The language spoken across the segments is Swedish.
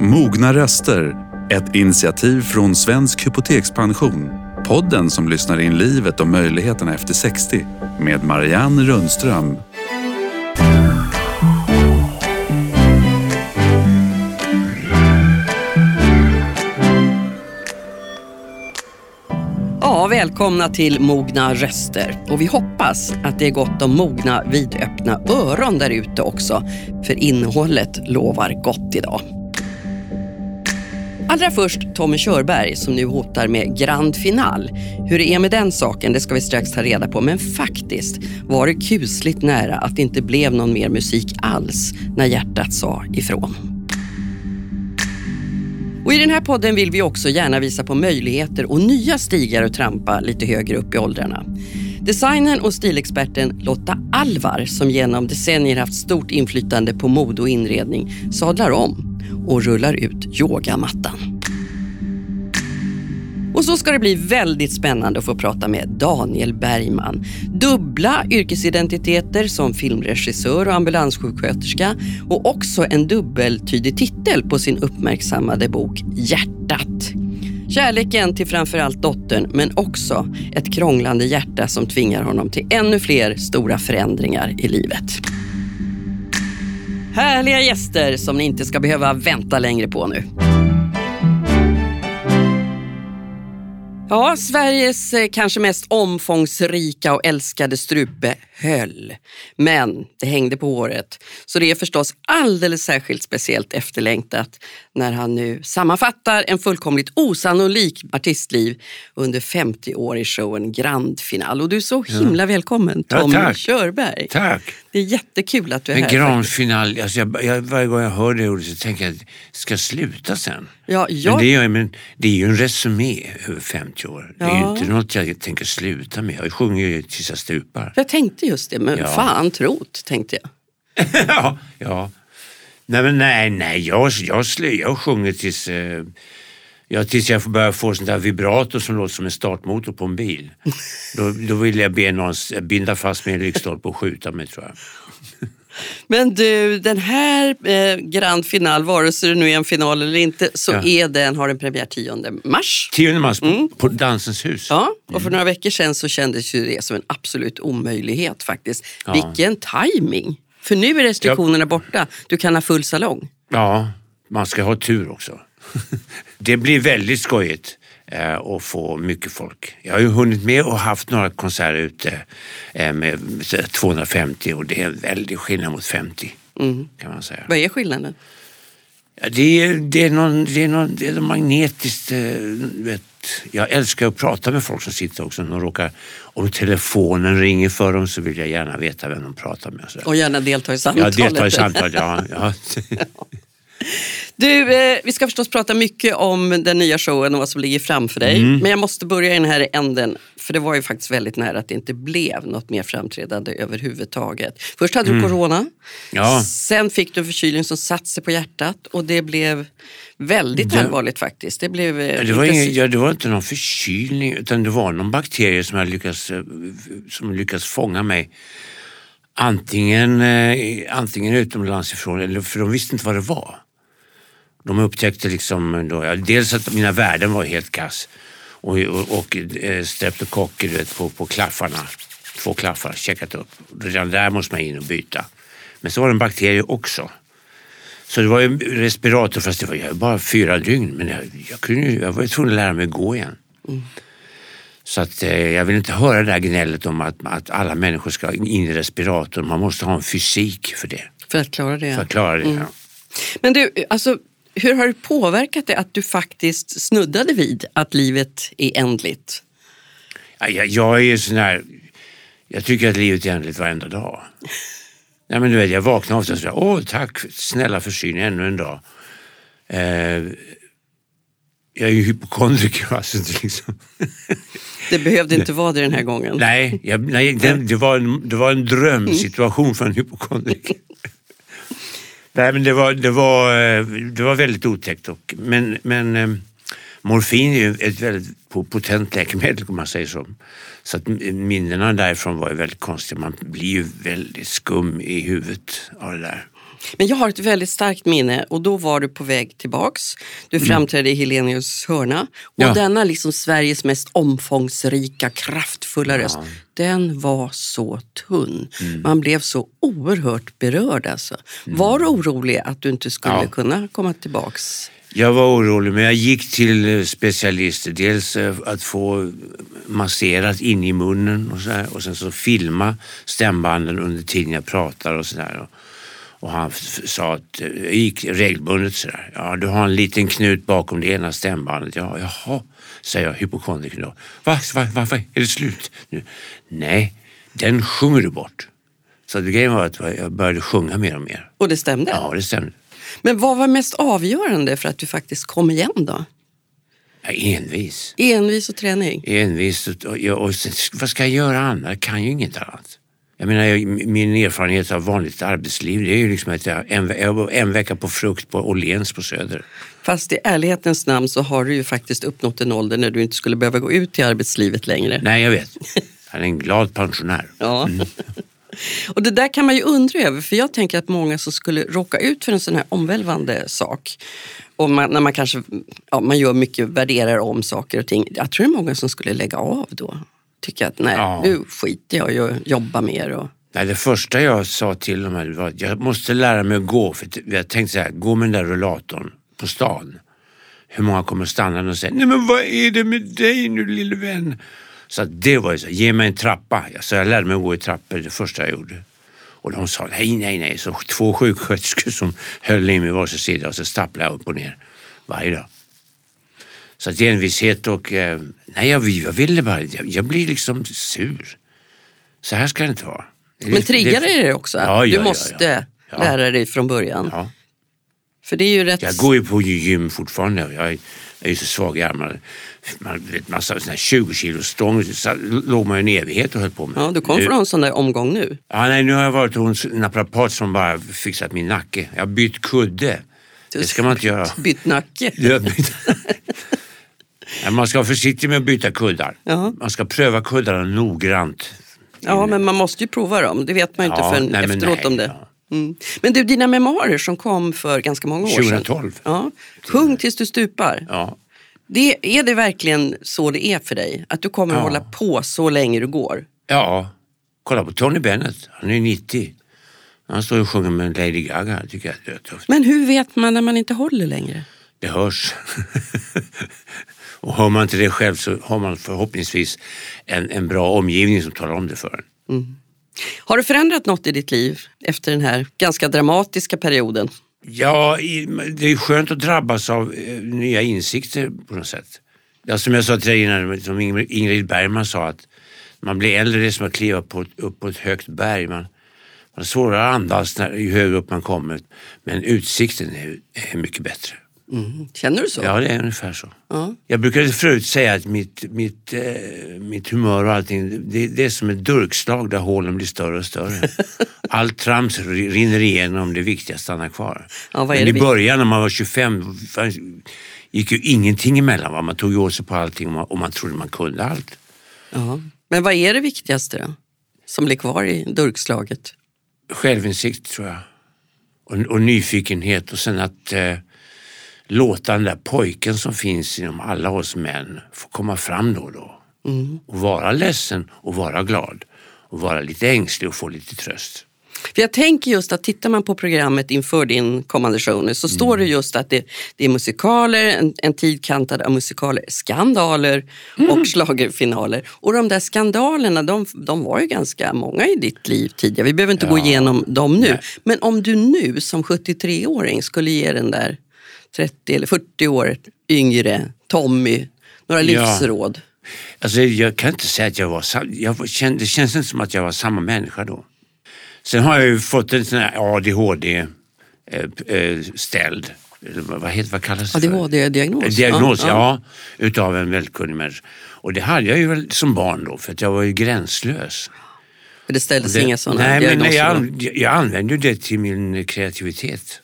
Mogna röster, ett initiativ från Svensk Hypotekspension. Podden som lyssnar in livet och möjligheterna efter 60 med Marianne Rundström. Ja, välkomna till Mogna röster. Och vi hoppas att det är gott om mogna, vidöppna öron där ute också. För innehållet lovar gott idag. Allra först Tommy Körberg som nu hotar med grand final. Hur det är med den saken det ska vi strax ta reda på. Men faktiskt var det kusligt nära att det inte blev någon mer musik alls när hjärtat sa ifrån. Och I den här podden vill vi också gärna visa på möjligheter och nya stigar att trampa lite högre upp i åldrarna. Designern och stilexperten Lotta Alvar, som genom decennier haft stort inflytande på mode och inredning, sadlar om och rullar ut yogamattan. Och så ska det bli väldigt spännande att få prata med Daniel Bergman. Dubbla yrkesidentiteter som filmregissör och ambulanssjuksköterska och också en dubbeltydig titel på sin uppmärksammade bok Hjärtat. Kärleken till framförallt dottern men också ett krånglande hjärta som tvingar honom till ännu fler stora förändringar i livet. Härliga gäster som ni inte ska behöva vänta längre på nu. Ja, Sveriges eh, kanske mest omfångsrika och älskade strupe höll. Men det hängde på håret. Så det är förstås alldeles särskilt speciellt efterlängtat när han nu sammanfattar en fullkomligt osannolik artistliv under 50 år i showen Grand Final. Och du är så himla välkommen Tommy ja, Körberg. Tack. Det är jättekul att du är en här. En Grand Final, alltså jag, jag, varje gång jag hör det ordet så tänker jag att ska sluta sen. Ja, jag... men, det är, men det är ju en resumé över 50 år. Ja. Det är ju inte något jag tänker sluta med. Jag sjunger ju tills jag stupar. Jag tänkte just det, men ja. fan trot, tänkte jag. ja, ja. Nej, men nej, nej. Jag, jag, jag sjunger tills, eh, ja, tills jag börjar få sånt där vibrato som låter som en startmotor på en bil. då, då vill jag be någon binda fast mig i en lyktstolpe och skjuta mig tror jag. Men du, den här eh, Grand Final, vare sig det nu är en final eller inte, så ja. är den, har den premiär 10 mars. 10 mars mm. på Dansens hus. Ja, och för mm. några veckor sedan så kändes ju det som en absolut omöjlighet faktiskt. Ja. Vilken timing! För nu är restriktionerna ja. borta. Du kan ha full salong. Ja, man ska ha tur också. det blir väldigt skojigt eh, och få mycket folk. Jag har ju hunnit med och haft några konserter ute eh, med 250 och det är en väldig skillnad mot 50 mm. kan man säga. Vad är skillnaden? Det, är, det, är någon, det, är någon, det är magnetiskt. Eh, vet, jag älskar att prata med folk som sitter också. De råkar, om telefonen ringer för dem så vill jag gärna veta vem de pratar med. Och gärna delta i samtalet. Ja, delta i samtalet. Ja, ja. Du, eh, vi ska förstås prata mycket om den nya showen och vad som ligger framför dig. Mm. Men jag måste börja i den här änden. För det var ju faktiskt väldigt nära att det inte blev något mer framträdande överhuvudtaget. Först hade du mm. corona. Ja. Sen fick du en förkylning som satte sig på hjärtat. Och det blev väldigt det, allvarligt faktiskt. Det, blev, eh, det, var ingen, ja, det var inte någon förkylning utan det var någon bakterie som, hade lyckats, eh, som lyckats fånga mig. Antingen, eh, antingen utomlands ifrån, eller, för de visste inte vad det var. De upptäckte liksom då, ja, dels att mina värden var helt kass och, och, och eh, streptokocker på, på klaffarna. Två klaffar, checkat upp. Redan där måste man in och byta. Men så var det en bakterie också. Så det var ju respirator fast det var bara fyra dygn. Men jag, jag, kunde, jag var tvungen att lära mig gå igen. Mm. Så att, eh, jag vill inte höra det där gnället om att, att alla människor ska in i respirator. Man måste ha en fysik för det. För att klara det? För att klara det, mm. ja. Men du, alltså hur har det påverkat dig att du faktiskt snuddade vid att livet är ändligt? Ja, jag, jag är sån här, jag tycker att livet är ändligt varenda dag. Nej, men du vet, jag vaknar ofta och säger åh tack snälla för syn ännu en dag. Eh, jag är ju hypokondriker. Alltså, liksom. Det behövde inte vara det den här gången. Nej, jag, nej det, det, var en, det var en drömsituation för en hypokondriker. Nej, men det var, det var, eh, det var väldigt otäckt. Och, men, men eh, morfin är ju ett väldigt potent läkemedel om man säger så. Så att minnena därifrån var ju väldigt konstiga. Man blir ju väldigt skum i huvudet av det där. Men jag har ett väldigt starkt minne och då var du på väg tillbaks. Du framträdde i Helenius hörna och Mm. Ja. denna liksom Sveriges mest omfångsrika, kraftfulla röst, den var så tunn. Mm. Man blev så oerhört berörd alltså. Var du orolig att du inte skulle Ja. kunna komma tillbaks? Jag var orolig men jag gick till eh, specialister. Dels eh, att få masserat in i munnen och, så här, och sen så filma stämbanden under tiden jag pratar och sådär. Och, han sa att eh, jag gick regelbundet sådär. Ja, du har en liten knut bakom det ena stämbandet. Ja, jaha, säger jag hypokondriker då. Va, va, va, va, är det slut nu? Nej, den sjunger du bort. Så det grejen var att jag började sjunga mer och mer. Och det stämde? Ja, det stämde. Men vad var mest avgörande för att du faktiskt kom igen då? Är envis. Envis och träning? envist och, och, och sen, vad ska jag göra annars? Jag kan ju inget annat. Jag menar, jag, min erfarenhet av vanligt arbetsliv det är ju liksom att jag en, en vecka på frukt på Åhléns på Söder. Fast i ärlighetens namn så har du ju faktiskt uppnått en ålder när du inte skulle behöva gå ut i arbetslivet längre. Nej, jag vet. Jag är en glad pensionär. Ja. Och det där kan man ju undra över, för jag tänker att många som skulle råka ut för en sån här omvälvande sak, och man, när man kanske ja, man gör mycket, värderar om saker och ting, jag tror det är många som skulle lägga av då. Tycka att nej, Ja. nu skiter jag i att jobba mer. Och, Nej, det första jag sa till dem här var att jag måste lära mig att gå. För jag tänkte så här, gå med den där rullatorn på stan. Hur många kommer stanna och säga, nej men vad är det med dig nu lille vän? Så det var ju så, ge mig en trappa. Så jag lärde mig att gå i trappor det första jag gjorde. Och de sa nej, nej, nej. Så två sjuksköterskor som höll i mig varsin sida och så stapplade jag upp och ner varje dag. Så att envishet och, eh, nej jag, jag ville bara, jag, jag blir liksom sur. Så här ska det inte vara. Men lite- triggar det dig också? Ja, du ja, ja, måste. Ja. lära dig från början. För det är ju rätt... Jag går ju på gym fortfarande. Jag är, jag är ju så svag i armarna. Man vet massa såna här 20 kilo stång så låg man ju en evighet och höll på med. Ja, du kom nu, från en sån där omgång nu. ja, nej, nu har jag varit hos en naprapat som bara fixat min nacke. Jag har bytt kudde. Det ska man inte göra. Bytt nacke. Bytt- man ska vara försiktig med att byta kuddar. Ja. Man ska pröva kuddarna noggrant. Ja, men man måste ju prova dem. Det vet man ju inte Ja, förrän nej, efteråt nej, om det. ja. Mm. Men du, dina memoarer som kom för ganska många år sedan. 2012. Ja. Sjung tills du stupar. Ja. Det, är det verkligen så det är för dig? Att du kommer att Ja. hålla på så länge du går? ja, kolla på Tony Bennett. Han är 90. Han står och sjunger med Lady Gaga. Det tycker jag är tufft. Men hur vet man när man inte håller längre? Det hörs. och hör man inte det själv så har man förhoppningsvis en, en bra omgivning som talar om det för en. Har du förändrat något i ditt liv efter den här ganska dramatiska perioden? Ja, det är skönt att drabbas av eh, nya insikter på något sätt. Ja, som jag sa till dig innan, som Ingrid Bergman sa att man blir äldre, det är som att kliva på, ett- upp på ett högt berg. Man, man har svårare att andas när, ju högre upp man kommer. Men utsikten är, är mycket bättre. Mm. Känner du så? Ja, det är ungefär så. Ja. Jag brukade förut säga att mitt, mitt, eh, mitt humör och allting, det, det är som ett durkslag där hålen blir större och större. Allt trams rinner igenom, det viktiga stannar kvar. Ja, Men i början när man var 25 fanns- gick ju ingenting emellan. Va? Man tog ju åt sig på allting och man, och man trodde man kunde allt. Ja. Men vad är det viktigaste då? Som blir kvar i durkslaget? Självinsikt tror jag. Och, och nyfikenhet och sen att eh, låta den där pojken som finns inom alla oss män få komma fram då och då. Och vara ledsen och vara glad. Och vara lite ängslig och få lite tröst. För jag tänker just att tittar man på programmet inför din kommande show nu så står det just att det, det är musikaler, en, en tid kantad av musikaler, skandaler och schlagerfinaler. Och de där skandalerna, de, de var ju ganska många i ditt liv tidigare. Vi behöver inte gå igenom dem nu. Nej. Men om du nu som 73-åring skulle ge den där 30 eller 40 år yngre Tommy några Ja. livsråd. Alltså, jag kan inte säga att jag var jag kände, Det känns inte som att jag var samma människa då. Sen har jag ju fått en sån här ADHD eh, eh, vad, heter, vad kallas det? ADHD-diagnos? Diagnos, ja, Utav en väldigt kunnig människa. Och det hade jag ju väl som barn då, för att jag var ju gränslös. Det ställdes Det- inga sådana nej, men diagnoser? jag, då? an- jag använde det till min kreativitet.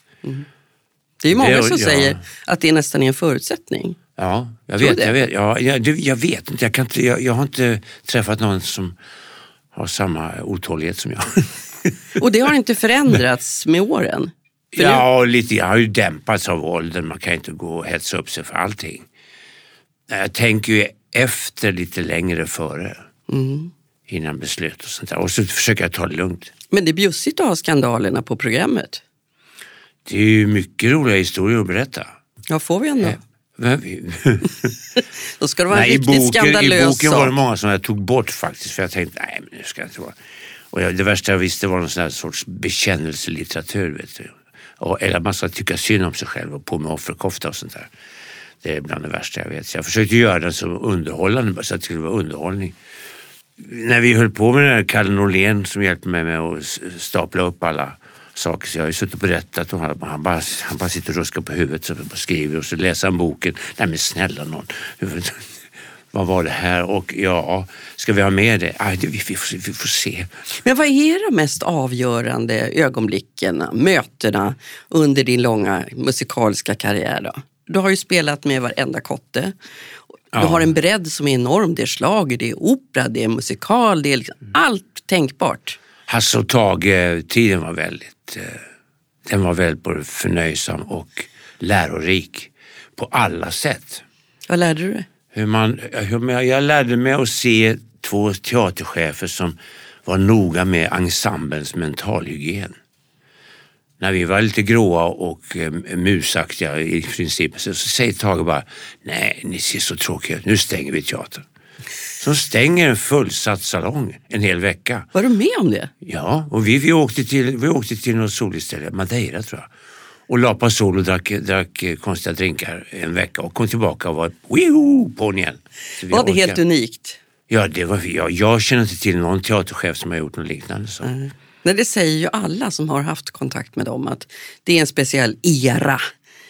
Det är många det- som ja. säger att det nästan är en förutsättning. Ja, jag Tror vet. det? Jag vet, ja, jag, jag vet inte. Jag, kan inte jag, jag har inte träffat någon som har samma otålighet som jag. Och det har inte förändrats med åren. För Ja, och lite grann har ju dämpats av åldern. Man kan inte gå och hetsa upp sig för allting. Jag tänker ju efter lite längre före. Mm. Innan beslut och sånt där. Och så försöker jag ta det lugnt. Men det är bjussigt att ha skandalerna på programmet. Det är ju mycket roliga historier att berätta. Ja, får vi en då? Vi- Då ska det vara en Nej, i, riktigt boken, I skandalös boken var det många som jag tog bort faktiskt för jag tänkte nej men det ska jag inte vara. Och jag, det värsta jag visste var någon sån här sorts bekännelselitteratur. Vet du. Och, eller att man ska tycka synd om sig själv och på med offerkofta och sånt där. Det är bland det värsta jag vet. Så jag försökte göra den så underhållande så att det skulle vara underhållning. När vi höll på med den här Kalle Norlén som hjälpte mig med att stapla upp alla saker. Så jag har ju suttit och berättat och han, han, bara, han bara sitter och ruskar på huvudet och skriver och så läser han boken. Nej men snälla någon. Vad var det här? Och ja, ska vi ha med det? Aj, det vi, vi, får, vi får se. Men vad är de mest avgörande ögonblicken, mötena under din långa musikaliska karriär? Då? Du har ju spelat med varenda kotte. Du Ja. har en bredd som är enorm. Det är schlager, det är opera, det är musikal, det är liksom allt tänkbart. Hasse och Tage-tiden var väldigt, eh, den var väldigt både förnöjsam och lärorik på alla sätt. Vad lärde du dig? Hur man, hur man, jag lärde mig att se två teaterchefer som var noga med ensemblens mentalhygien. När vi var lite gråa och eh, musaktiga i princip så, så säger Tage bara, nej ni ser så tråkiga ut, nu stänger vi teatern. Så stänger en fullsatt salong en hel vecka. Var du med om det? Ja, och vi, vi, åkte till, vi åkte till något soligt ställe, Madeira tror jag. Och la på sol och drack, drack eh, konstiga drinkar en vecka och kom tillbaka och var wiho, på igen. Var det helt unikt? Ja, det var, jag, jag känner inte till någon teaterchef som har gjort något liknande. Så. Nej, det säger ju alla som har haft kontakt med dem att det är en speciell era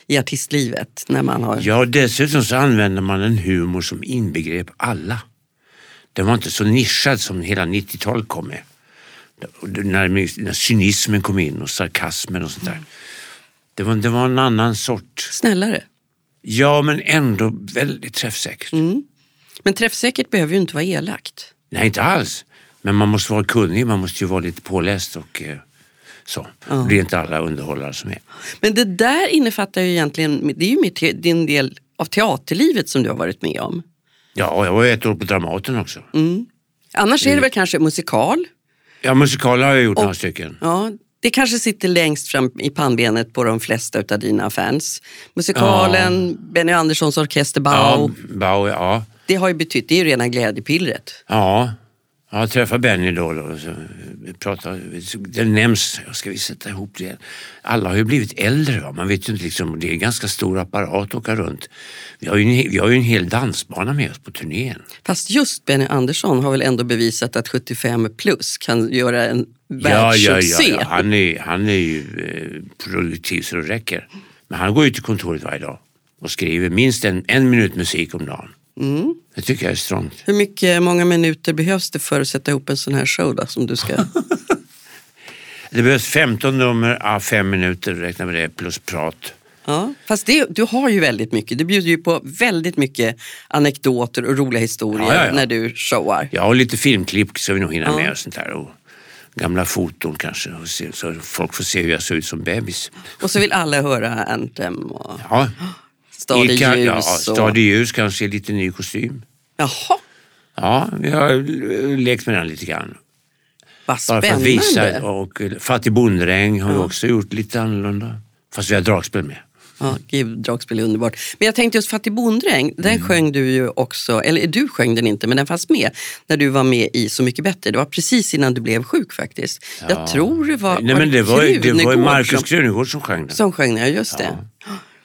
i artistlivet. När man har... Ja, dessutom så använder man en humor som inbegrep alla. Den var inte så nischad som hela 90-talet kom med. När, när cynismen kom in och sarkasmen och sånt där. Det var, det var en annan sort. Snällare. Ja, men ändå väldigt träffsäkert. Men träffsäkert behöver ju inte vara elakt. Nej, inte alls. Men man måste vara kunnig, man måste ju vara lite påläst och eh, så. Det blir inte alla underhållare som är. Men det där innefattar ju egentligen, det är ju te- din del av teaterlivet som du har varit med om. Ja, jag var ett år på Dramaten också. Annars är det väl kanske musikal. Ja, musikaler har jag gjort några stycken. Ja, det kanske sitter längst fram i pannbenet på de flesta av dina fans. Musikalen, Benny Anderssons orkester Bau. Ja, Bauer, ja. Det har ju betytt, det är ju rena glädjepillret. Ja, jag träffar Benny då. då så pratar, det nämns, ska vi sätta ihop det? Alla har ju blivit äldre. Va? Man vet ju inte, liksom, det är en ganska stor apparat att åka runt. Vi har ju en, vi har ju en hel dansbana med oss på turnén. Fast just Benny Andersson har väl ändå bevisat att 75 plus kan göra en Ja, ja, ja, världssuccé. ja. Han, är, han är ju eh, produktiv så det räcker. Men han går ju till kontoret varje dag och skriver minst en, en minut musik om dagen. Mm. Det tycker jag är strångt. Hur mycket, många minuter behövs det för att sätta ihop en sån här show då, som du ska... Det behövs 15 nummer, ja, fem minuter, räkna med det, plus prat. Ja, fast det, du har ju väldigt mycket. Du bjuder ju på väldigt mycket anekdoter och roliga historier Ja, ja, ja. när du showar. Ja, och lite filmklipp ska vi nog hinna med och sånt där. Och gamla foton kanske, så folk får se hur jag ser ut som bebis. Och så vill alla höra Anthem och Ja, Stad i kan- ljus. ja. Stad i ljus, kanske lite ny kostym. Jaha, Ja, vi har lekt med den lite grann. vad Bara spännande. för att visa. Och eh, Fattig bonderäng har vi också gjort lite annorlunda. Fast vi har dragspel med. Ja, gud, dragspel är underbart. Men jag tänkte just Fattig bonddräng, den Mm. sjöng du ju också, eller du sjöng den inte, men den fanns med när du var med i Så mycket bättre. Det var precis innan du blev sjuk faktiskt. Jag tror det var, Nej, men det var, ju- det var ju Krunegård Markus som, Krunegård som sjöng den. som sjöng den, ja just det.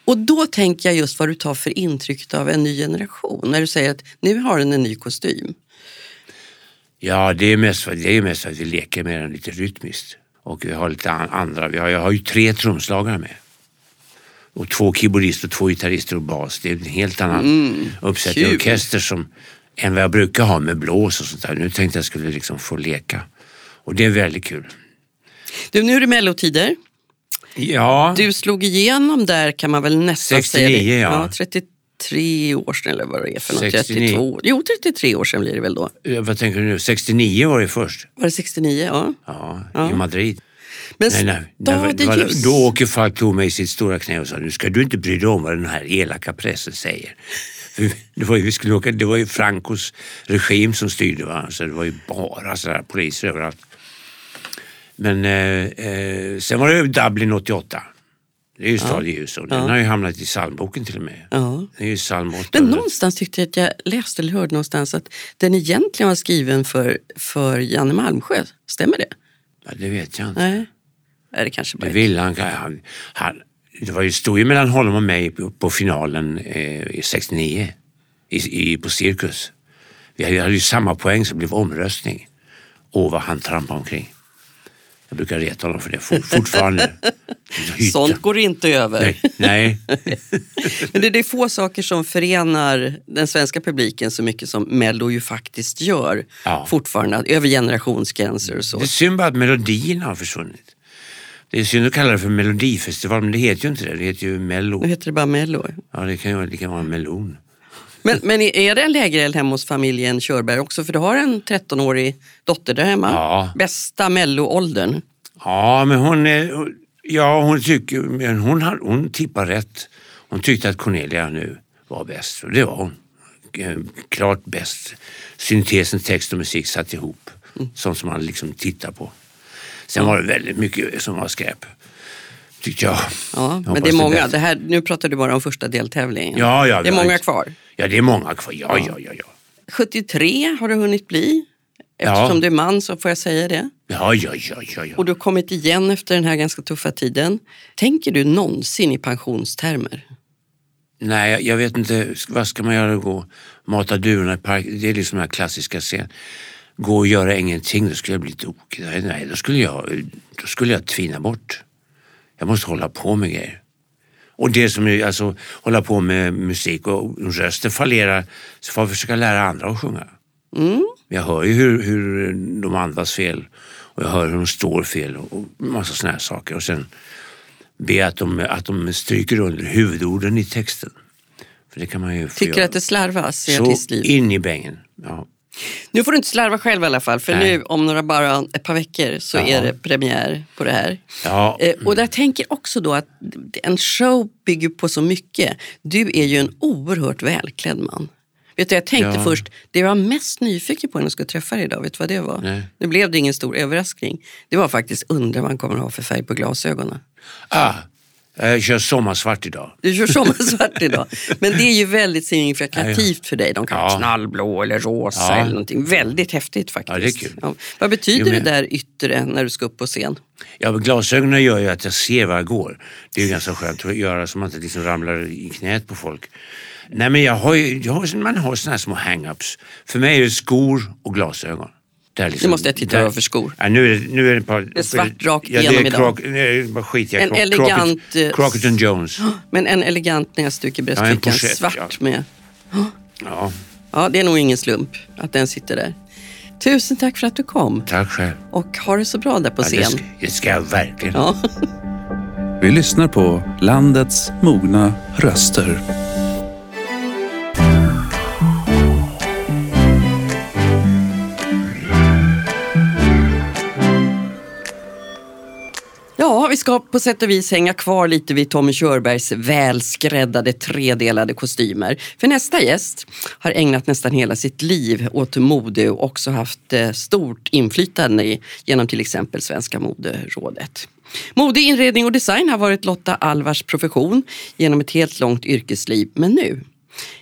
Och då tänker jag just vad du tar för intryck av en ny generation. När du säger att nu har den en ny kostym. Ja, det är mest det är mest att vi leker med den lite rytmiskt. Och vi har lite an- andra, vi har, jag har ju tre trumslagare med. Och två keyboardister, två gitarrister och bas. Det är en helt annan uppsättning kul. orkester som, än vad jag brukar ha med blås och sånt där. Nu tänkte jag skulle liksom få leka. Och det är väldigt kul. Du, nu är det mellotider. Ja, Du slog igenom där kan man väl nästan 69, säga. det. ja. 33 år sedan eller vad det är för något. 69. 32. Jo, 33 år sedan blir det väl då. eh, vad tänker du nu? 69 var det först. Var det 69? Ja. Ja, i Madrid. Men Nej, nej. stad Det var- ljus. Då åker Falk i sitt stora knä och sa, nu ska du inte bry dig om vad den här elaka pressen säger. Det var ju, vi skulle åka, det var ju Francos regim som styrde, va? så det var ju bara poliser överallt. Men eh, eh, sen var det Dublin 88. Det är ju Stad i ljus och den har ju hamnat i psalmboken till och med. Ja. Det är ju psalm 8. Men någonstans tyckte jag att jag läste eller hörde någonstans att den egentligen var skriven för, för Janne Malmsjö. Stämmer det? ja, det vet jag inte. Nej. Nej, det kanske bara Det är ville han, han, han. Det var ju stod ju mellan honom och mig på, på finalen eh, i 69 i, i, på Cirkus. Vi hade, hade ju samma poäng så det blev omröstning. Åh vad han trampade omkring. Jag brukar reta honom för det fort, fortfarande. Hytta. Sånt går inte över. Nej, nej. Men det, det är få saker som förenar den svenska publiken så mycket som Mello ju faktiskt gör Ja. fortfarande, över generationsgränser och så. Det är synd bara att melodierna har försvunnit. Det är synd att kalla det för melodifestival men det heter ju inte det. Det heter ju mello. Nu heter det bara Mello. Ja, det kan ju det kan vara melon. Men, men är det en lägereld hemma hos familjen Körberg också? För du har en 13-årig dotter där hemma. Ja. Bästa Mello-åldern. Ja, men hon, är, ja, hon, tycker, men hon, hon tippar rätt. Hon tyckte att Cornelia nu var bäst och det var hon. Eh, Klart bäst. Syntesen text och musik satt ihop. Sånt som man liksom tittar på. Sen var det väldigt mycket som var skräp. Tyckte jag. Ja, Jag men det är många. Det här, nu pratar du bara om första deltävlingen. Ja, ja, det är många inte- kvar. Ja, det är många kvar. Ja, ja, ja. ja. 73 har du hunnit bli. Eftersom Ja. du är man så får jag säga det. Ja, ja, ja, ja, ja. Och du har kommit igen efter den här ganska tuffa tiden. Tänker du någonsin i pensionstermer? Nej, jag- vet inte. Vad ska man göra? Gå mata duvorna i parken? Det är liksom den här klassiska scenen. Gå och göra ingenting, då skulle jag bli tokig. Nej, då skulle jag, då skulle jag tvina bort. Jag måste hålla på med grejer. Och det som är, alltså, hålla på med musik och rösten fallerar så får jag försöka lära andra att sjunga. Jag hör ju hur, hur de andas fel och jag hör hur de står fel och, och massa såna här saker. Och sen be att de, att de stryker under huvudorden i texten. För det kan man ju Tycker göra. att det slarvas i Så artistliv? in i bängen. Ja. Nu får du inte slarva själv i alla fall, för Nej. nu om några bara ett par veckor så Ja. är det premiär på det här. Ja. Eh, och där tänker jag också då att en show bygger på så mycket. Du är ju en oerhört välklädd man. Vet du, jag tänkte Ja. först, det jag var mest nyfiken på när jag skulle träffa dig idag, vet du vad det var? Nej. Nu blev det ingen stor överraskning. Det var faktiskt undra vad han kommer att ha för färg på glasögonen. Ah, jag kör sommarsvart idag. Du kör sommarsvart idag. Men det är ju väldigt signifikativt för dig. De kan vara Ja. knallblå eller rosa Ja. eller någonting. Väldigt häftigt faktiskt. Ja, det är kul. Vad betyder Jo, men- det där yttre när du ska upp på scen? Ja, glasögonen gör ju att jag ser var jag går. Det är ju ganska skönt att göra så man inte liksom ramlar i knät på folk. Nej men jag har ju, jag har, man har såna här små hang-ups. För mig är det skor och glasögon. Där liksom, Nu måste jag titta för skor. Ja, nu, är det, nu är det par... är svart rakt ja, det igenom är idag. Croc, En elegant, eh, Crockerton Jones. Men en elegant näsduk i Ja, bröstfickan, pochett, svart ja. med. Ja, Ja, det är nog ingen slump att den sitter där. Tusen tack för att du kom tack själv. och ha det så bra där på Ja, det, scen. ska, det ska jag verkligen. Ja. Vi lyssnar på landets mogna röster. Ja, vi ska på sätt och vis hänga kvar lite vid Tommy Körbergs välskräddade tredelade kostymer. För nästa gäst har ägnat nästan hela sitt liv åt mode och också haft eh, stort inflytande genom till exempel Svenska moderådet. Mode, inredning och design har varit Lotta Alvars profession genom ett helt långt yrkesliv. Men nu,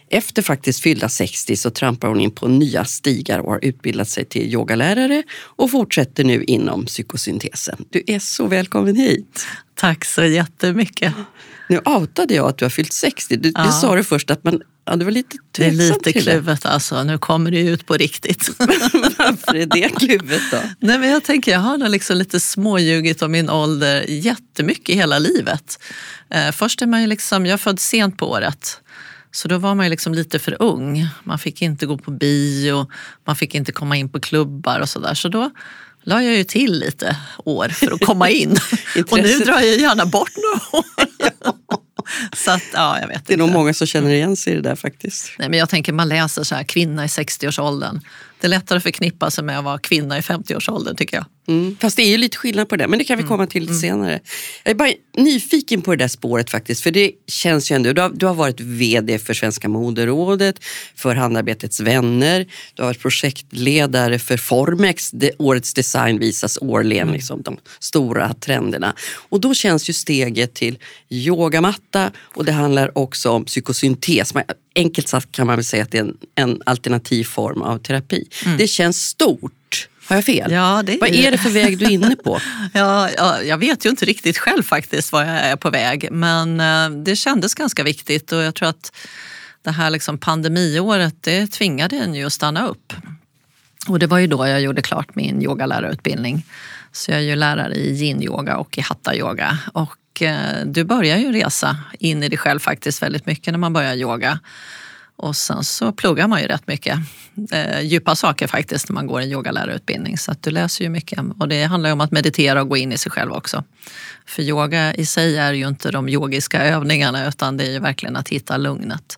efter faktiskt fyllda 60 så trampar hon in på nya stigar och har utbildat sig till yogalärare och fortsätter nu inom psykosyntesen. Du är så välkommen hit. Tack så jättemycket. Nu outade jag att du har fyllt 60. Du, Det Ja. sa du först att man, ja, du var lite Det är lite kluvet alltså. Nu kommer det ju ut på riktigt. det. Varför är det kluvet då? Nej, men jag tänker, jag har liksom lite småljugit om min ålder jättemycket hela livet. Eh, först är man ju liksom, jag är född sent på året. Så då var man ju liksom lite för ung. Man fick inte gå på bio, man fick inte komma in på klubbar och sådär. Så då la jag ju till lite år för att komma in. och nu drar jag gärna bort några år. Så att, ja, jag vet Det är nog många som känner igen sig i det där faktiskt. Nej, men jag tänker man läser så här, kvinna i 60-årsåldern. Det är lättare att förknippa sig med att vara kvinna i 50-årsåldern tycker jag. Mm. Fast det är ju lite skillnad på det, men det kan vi komma till lite senare. Jag är bara nyfiken på det där spåret faktiskt, för det känns ju ändå, du har, du har varit VD för Svenska moderrådet, för Handarbetets vänner, du har varit projektledare för Formex, det, årets design visas årligen, liksom, de stora trenderna. Och då känns ju steget till yogamatta och det handlar också om psykosyntes. Man- Enkelt sagt kan man väl säga att det är en, en alternativ form av terapi. Det känns stort. Har jag fel? Ja, det är Vad är det för väg du är inne på? Ja, ja, jag vet ju inte riktigt själv faktiskt var jag är på väg, men eh, det kändes ganska viktigt och jag tror att det här liksom pandemiåret det tvingade en ju att stanna upp. Och det var ju då jag gjorde klart min yogalärarutbildning. Så jag är ju lärare i yin-yoga och i hatta-yoga. Och eh, du börjar ju resa in i dig själv faktiskt väldigt mycket när man börjar yoga. Och sen så pluggar man ju rätt mycket eh, djupa saker faktiskt när man går en yogalärarutbildning. Så att du läser ju mycket. Och det handlar ju om att meditera och gå in i sig själv också. För yoga i sig är ju inte de yogiska övningarna utan det är ju verkligen att hitta lugnet.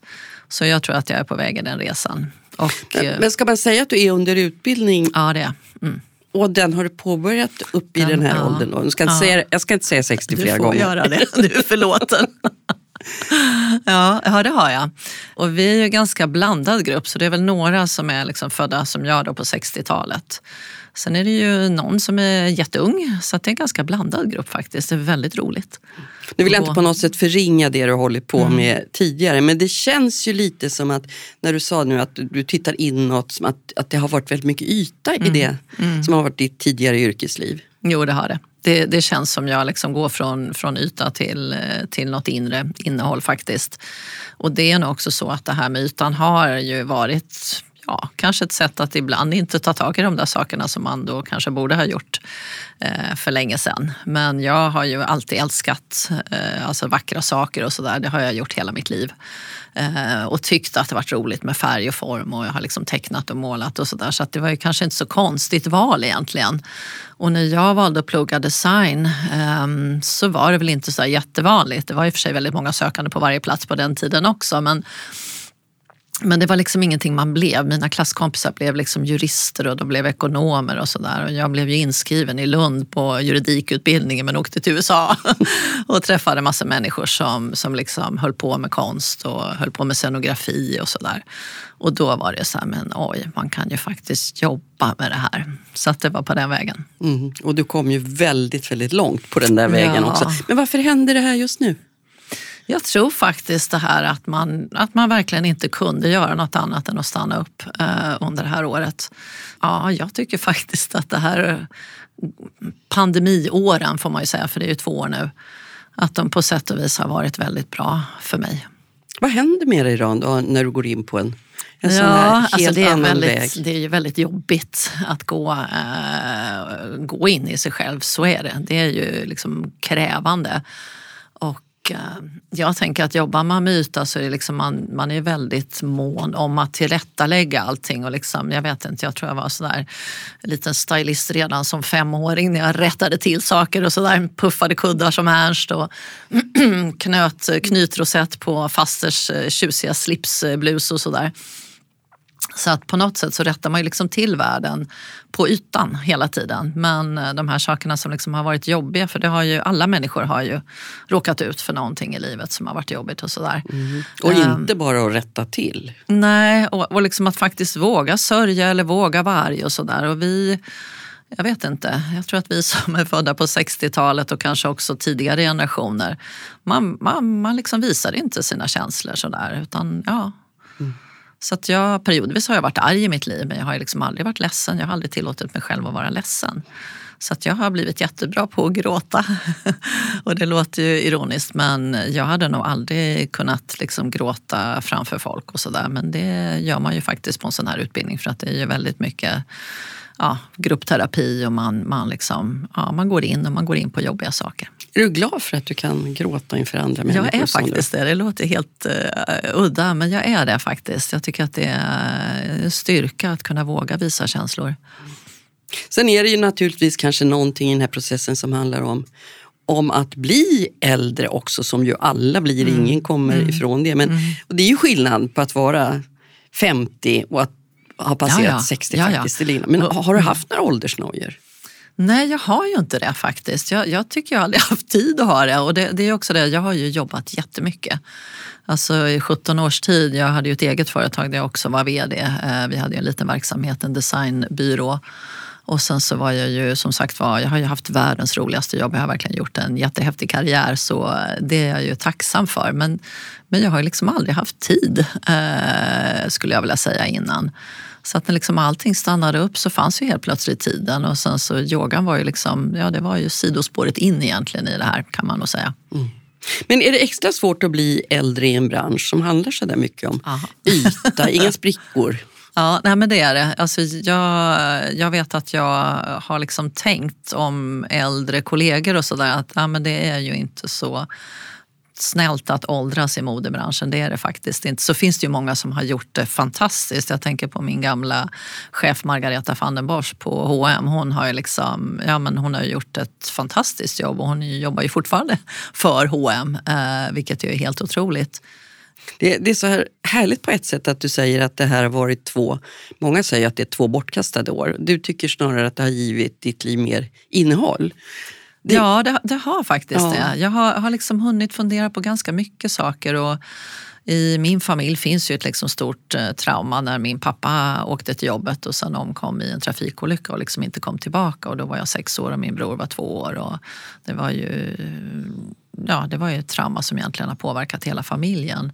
Så jag tror att jag är på väg i den resan. Och, eh, Men ska man säga att du är under utbildning ja, det är mm. och den har du påbörjat upp i Den- den här ja. åldern? Då? Jag, ska inte Ja. säga, jag ska inte säga 60 Du flera får gånger. göra det, du är förlåten. ja, ja, det har jag. Och vi är ju en ganska blandad grupp så det är väl några som är liksom födda som jag då på 60-talet. Sen är det ju någon som är jätteung så det är en ganska blandad grupp faktiskt. Det är väldigt roligt. Nu vill jag inte på något sätt förringa det du har hållit Mm. på med tidigare men det känns ju lite som att när du sa nu att du, tittar inåt, som att, att det har varit väldigt mycket yta Mm. i det som har varit ditt tidigare yrkesliv. Jo, det har det. Det, det känns som jag liksom går från, från yta till, till något inre innehåll faktiskt. Och det är nog också så att det här med ytan har ju varit ja, kanske ett sätt att ibland inte ta tag i de där sakerna som man då kanske borde ha gjort eh, för länge sedan. Men jag har ju alltid älskat eh, alltså vackra saker och sådär. Det har jag gjort hela mitt liv. Eh, och tyckt att det varit roligt med färg och form och jag har liksom tecknat och målat och sådär. Så att det var ju kanske inte så konstigt val egentligen. Och när jag valde att plugga design ehm, så var det väl inte så jättevanligt. Det var i och för sig väldigt många sökande på varje plats på den tiden också. Men men det var liksom ingenting man blev. Mina klasskompisar blev liksom jurister och de blev ekonomer och sådär. Jag blev ju inskriven i Lund på juridikutbildningen men åkte till USA och träffade massa människor som, som liksom höll på med konst och höll på med scenografi och sådär. Och då var det så här, men oj, man kan ju faktiskt jobba med det här. Så att det var på den vägen. Mm. Och du kom ju väldigt, väldigt långt på den där vägen Ja. också. Men varför händer det här just nu? Jag tror faktiskt det här att man, att man verkligen inte kunde göra något annat än att stanna upp eh, under det här året. Ja, jag tycker faktiskt att det här pandemiåren får man ju säga, för det är ju två år nu, att de på sätt och vis har varit väldigt bra för mig. Vad händer med dig då, då när du går in på en, en sån här Ja, helt alltså det, är annan väldigt, väg? det är ju väldigt jobbigt att gå, eh, gå in i sig själv, så är det. Det är ju liksom krävande. Och eh, jag tänker att jobbar man med yta så är det liksom man, man är väldigt mån om att tillrättalägga allting. Och liksom, jag vet inte, jag tror jag var sådär en liten stylist redan som femåring när jag rättade till saker och sådär. Puffade kuddar som Ernst och knöt eh, knytrosett på fasters eh, tjusiga slipsblus och sådär. Så att på något sätt så rättar man ju liksom till världen på ytan hela tiden. Men eh, de här sakerna som liksom har varit jobbiga, för det har ju alla människor har ju råkat ut för någonting i livet som har varit jobbigt och sådär. Och Ehm, inte bara att rätta till. Nej, och, och liksom att faktiskt våga sörja eller våga vara arg och sådär. Och vi, jag vet inte, jag tror att vi som är födda på 60-talet och kanske också tidigare generationer, man, man, man liksom visar inte sina känslor sådär. Utan, ja. Så att jag, periodvis har jag varit arg i mitt liv men jag har liksom aldrig varit ledsen. Jag har aldrig tillåtit mig själv att vara ledsen. Så att jag har blivit jättebra på att gråta. och det låter ju ironiskt men jag hade nog aldrig kunnat liksom gråta framför folk och sådär. Men det gör man ju faktiskt på en sån här utbildning för att det är ju väldigt mycket ja, gruppterapi och man, man, liksom, ja, man går in och man går in på jobbiga saker. Är du glad för att du kan gråta inför andra människor? Jag är faktiskt det. Det låter helt uh, udda, men jag är det faktiskt. Jag tycker att det är en styrka att kunna våga visa känslor. Sen är det ju naturligtvis kanske någonting i den här processen som handlar om om att bli äldre också, som ju alla blir, Mm. ingen kommer ifrån det. Men, och det är ju skillnad på att vara 50 och att ha passerat Ja, ja. 60 Ja, faktiskt. Elina. Men har du haft några åldersnojor? Nej, jag har ju inte det faktiskt. Jag, jag tycker jag aldrig haft tid att ha det. Och det, det är också det, jag har ju jobbat jättemycket. Alltså i 17 års tid, jag hade ju ett eget företag där jag också var VD. Eh, vi hade ju en liten verksamhet, en designbyrå. Och sen så var jag ju som sagt var, jag har ju haft världens roligaste jobb. Jag har verkligen gjort en jättehäftig karriär så det är jag ju tacksam för. Men, men jag har ju liksom aldrig haft tid eh, skulle jag vilja säga innan. Så att när liksom allting stannade upp så fanns ju helt plötsligt tiden och sen så yogan var ju liksom, ja det var ju sidospåret in egentligen i det här kan man nog säga. Mm. Men är det extra svårt att bli äldre i en bransch som handlar så där mycket om Aha. yta, inga sprickor? Ja, nej men det är det. Alltså jag, jag vet att jag har liksom tänkt om äldre kollegor och sådär att ja, men det är ju inte så snällt att åldras i modebranschen, det är det faktiskt inte. Så finns det ju många som har gjort det fantastiskt. Jag tänker på min gamla chef Margareta van den Bosch på H&M. Hon har ju liksom, ja, men hon har gjort ett fantastiskt jobb och hon jobbar ju fortfarande för H&M, eh, vilket är helt otroligt. Det, det, är så här härligt på ett sätt att du säger att det här har varit två, många säger att det är två bortkastade år. Du tycker snarare att det har givit ditt liv mer innehåll. Det... Ja, det, det, har faktiskt ja. det. Jag har, har liksom hunnit fundera på ganska mycket saker. Och i min familj finns ju ett liksom stort eh, trauma när min pappa åkte till jobbet och sen omkom i en trafikolycka och liksom inte kom tillbaka. Och då var jag sex år och min bror var två år. Och det var ju ja, det var ju ett trauma som egentligen har påverkat hela familjen.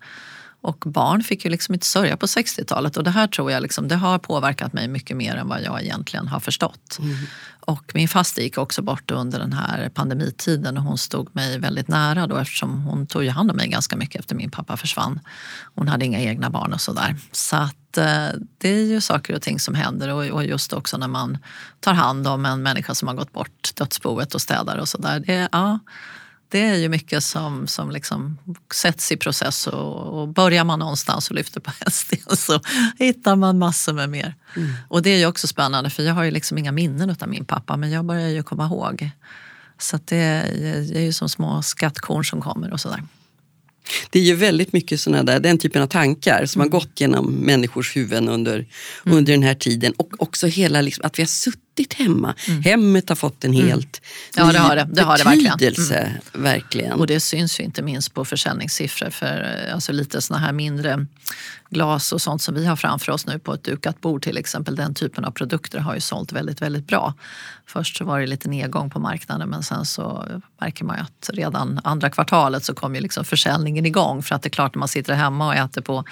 Och barn fick ju liksom inte sörja på 60-talet och det här tror jag liksom, det har påverkat mig mycket mer än vad jag egentligen har förstått. Mm. Och min faster gick också bort under den här pandemitiden och hon stod mig väldigt nära då eftersom hon tog hand om mig ganska mycket efter min pappa försvann. Hon hade inga egna barn och sådär. Så att eh, det är ju saker och ting som händer och just också när man tar hand om en människa som har gått bort, dödsboet och städar och sådär. Ja, det är ju mycket som, som liksom sätts i process och, och börjar man någonstans och lyfter på en sten så hittar man massor med mer. Mm. Och det är ju också spännande för jag har ju liksom inga minnen av min pappa men jag börjar ju komma ihåg. Så det är, är ju som små skattkorn som kommer och sådär. Det är ju väldigt mycket såna där, den typen av tankar som mm. har gått genom människors huvuden under, mm. under den här tiden. Och också hela liksom, att vi har suttit hemma. Mm. Hemmet har fått en mm. helt ja, det har det. Det har det betydelse. Verkligen. Mm. verkligen. Och det syns ju inte minst på försäljningssiffror för alltså lite såna här mindre glas och sånt som vi har framför oss nu på ett dukat bord till exempel. Den typen av produkter har ju sålt väldigt, väldigt bra. Först så var det lite nedgång på marknaden men sen så märker man ju att redan andra kvartalet så kom ju liksom försäljningen igång. För att det är klart när man sitter hemma och äter på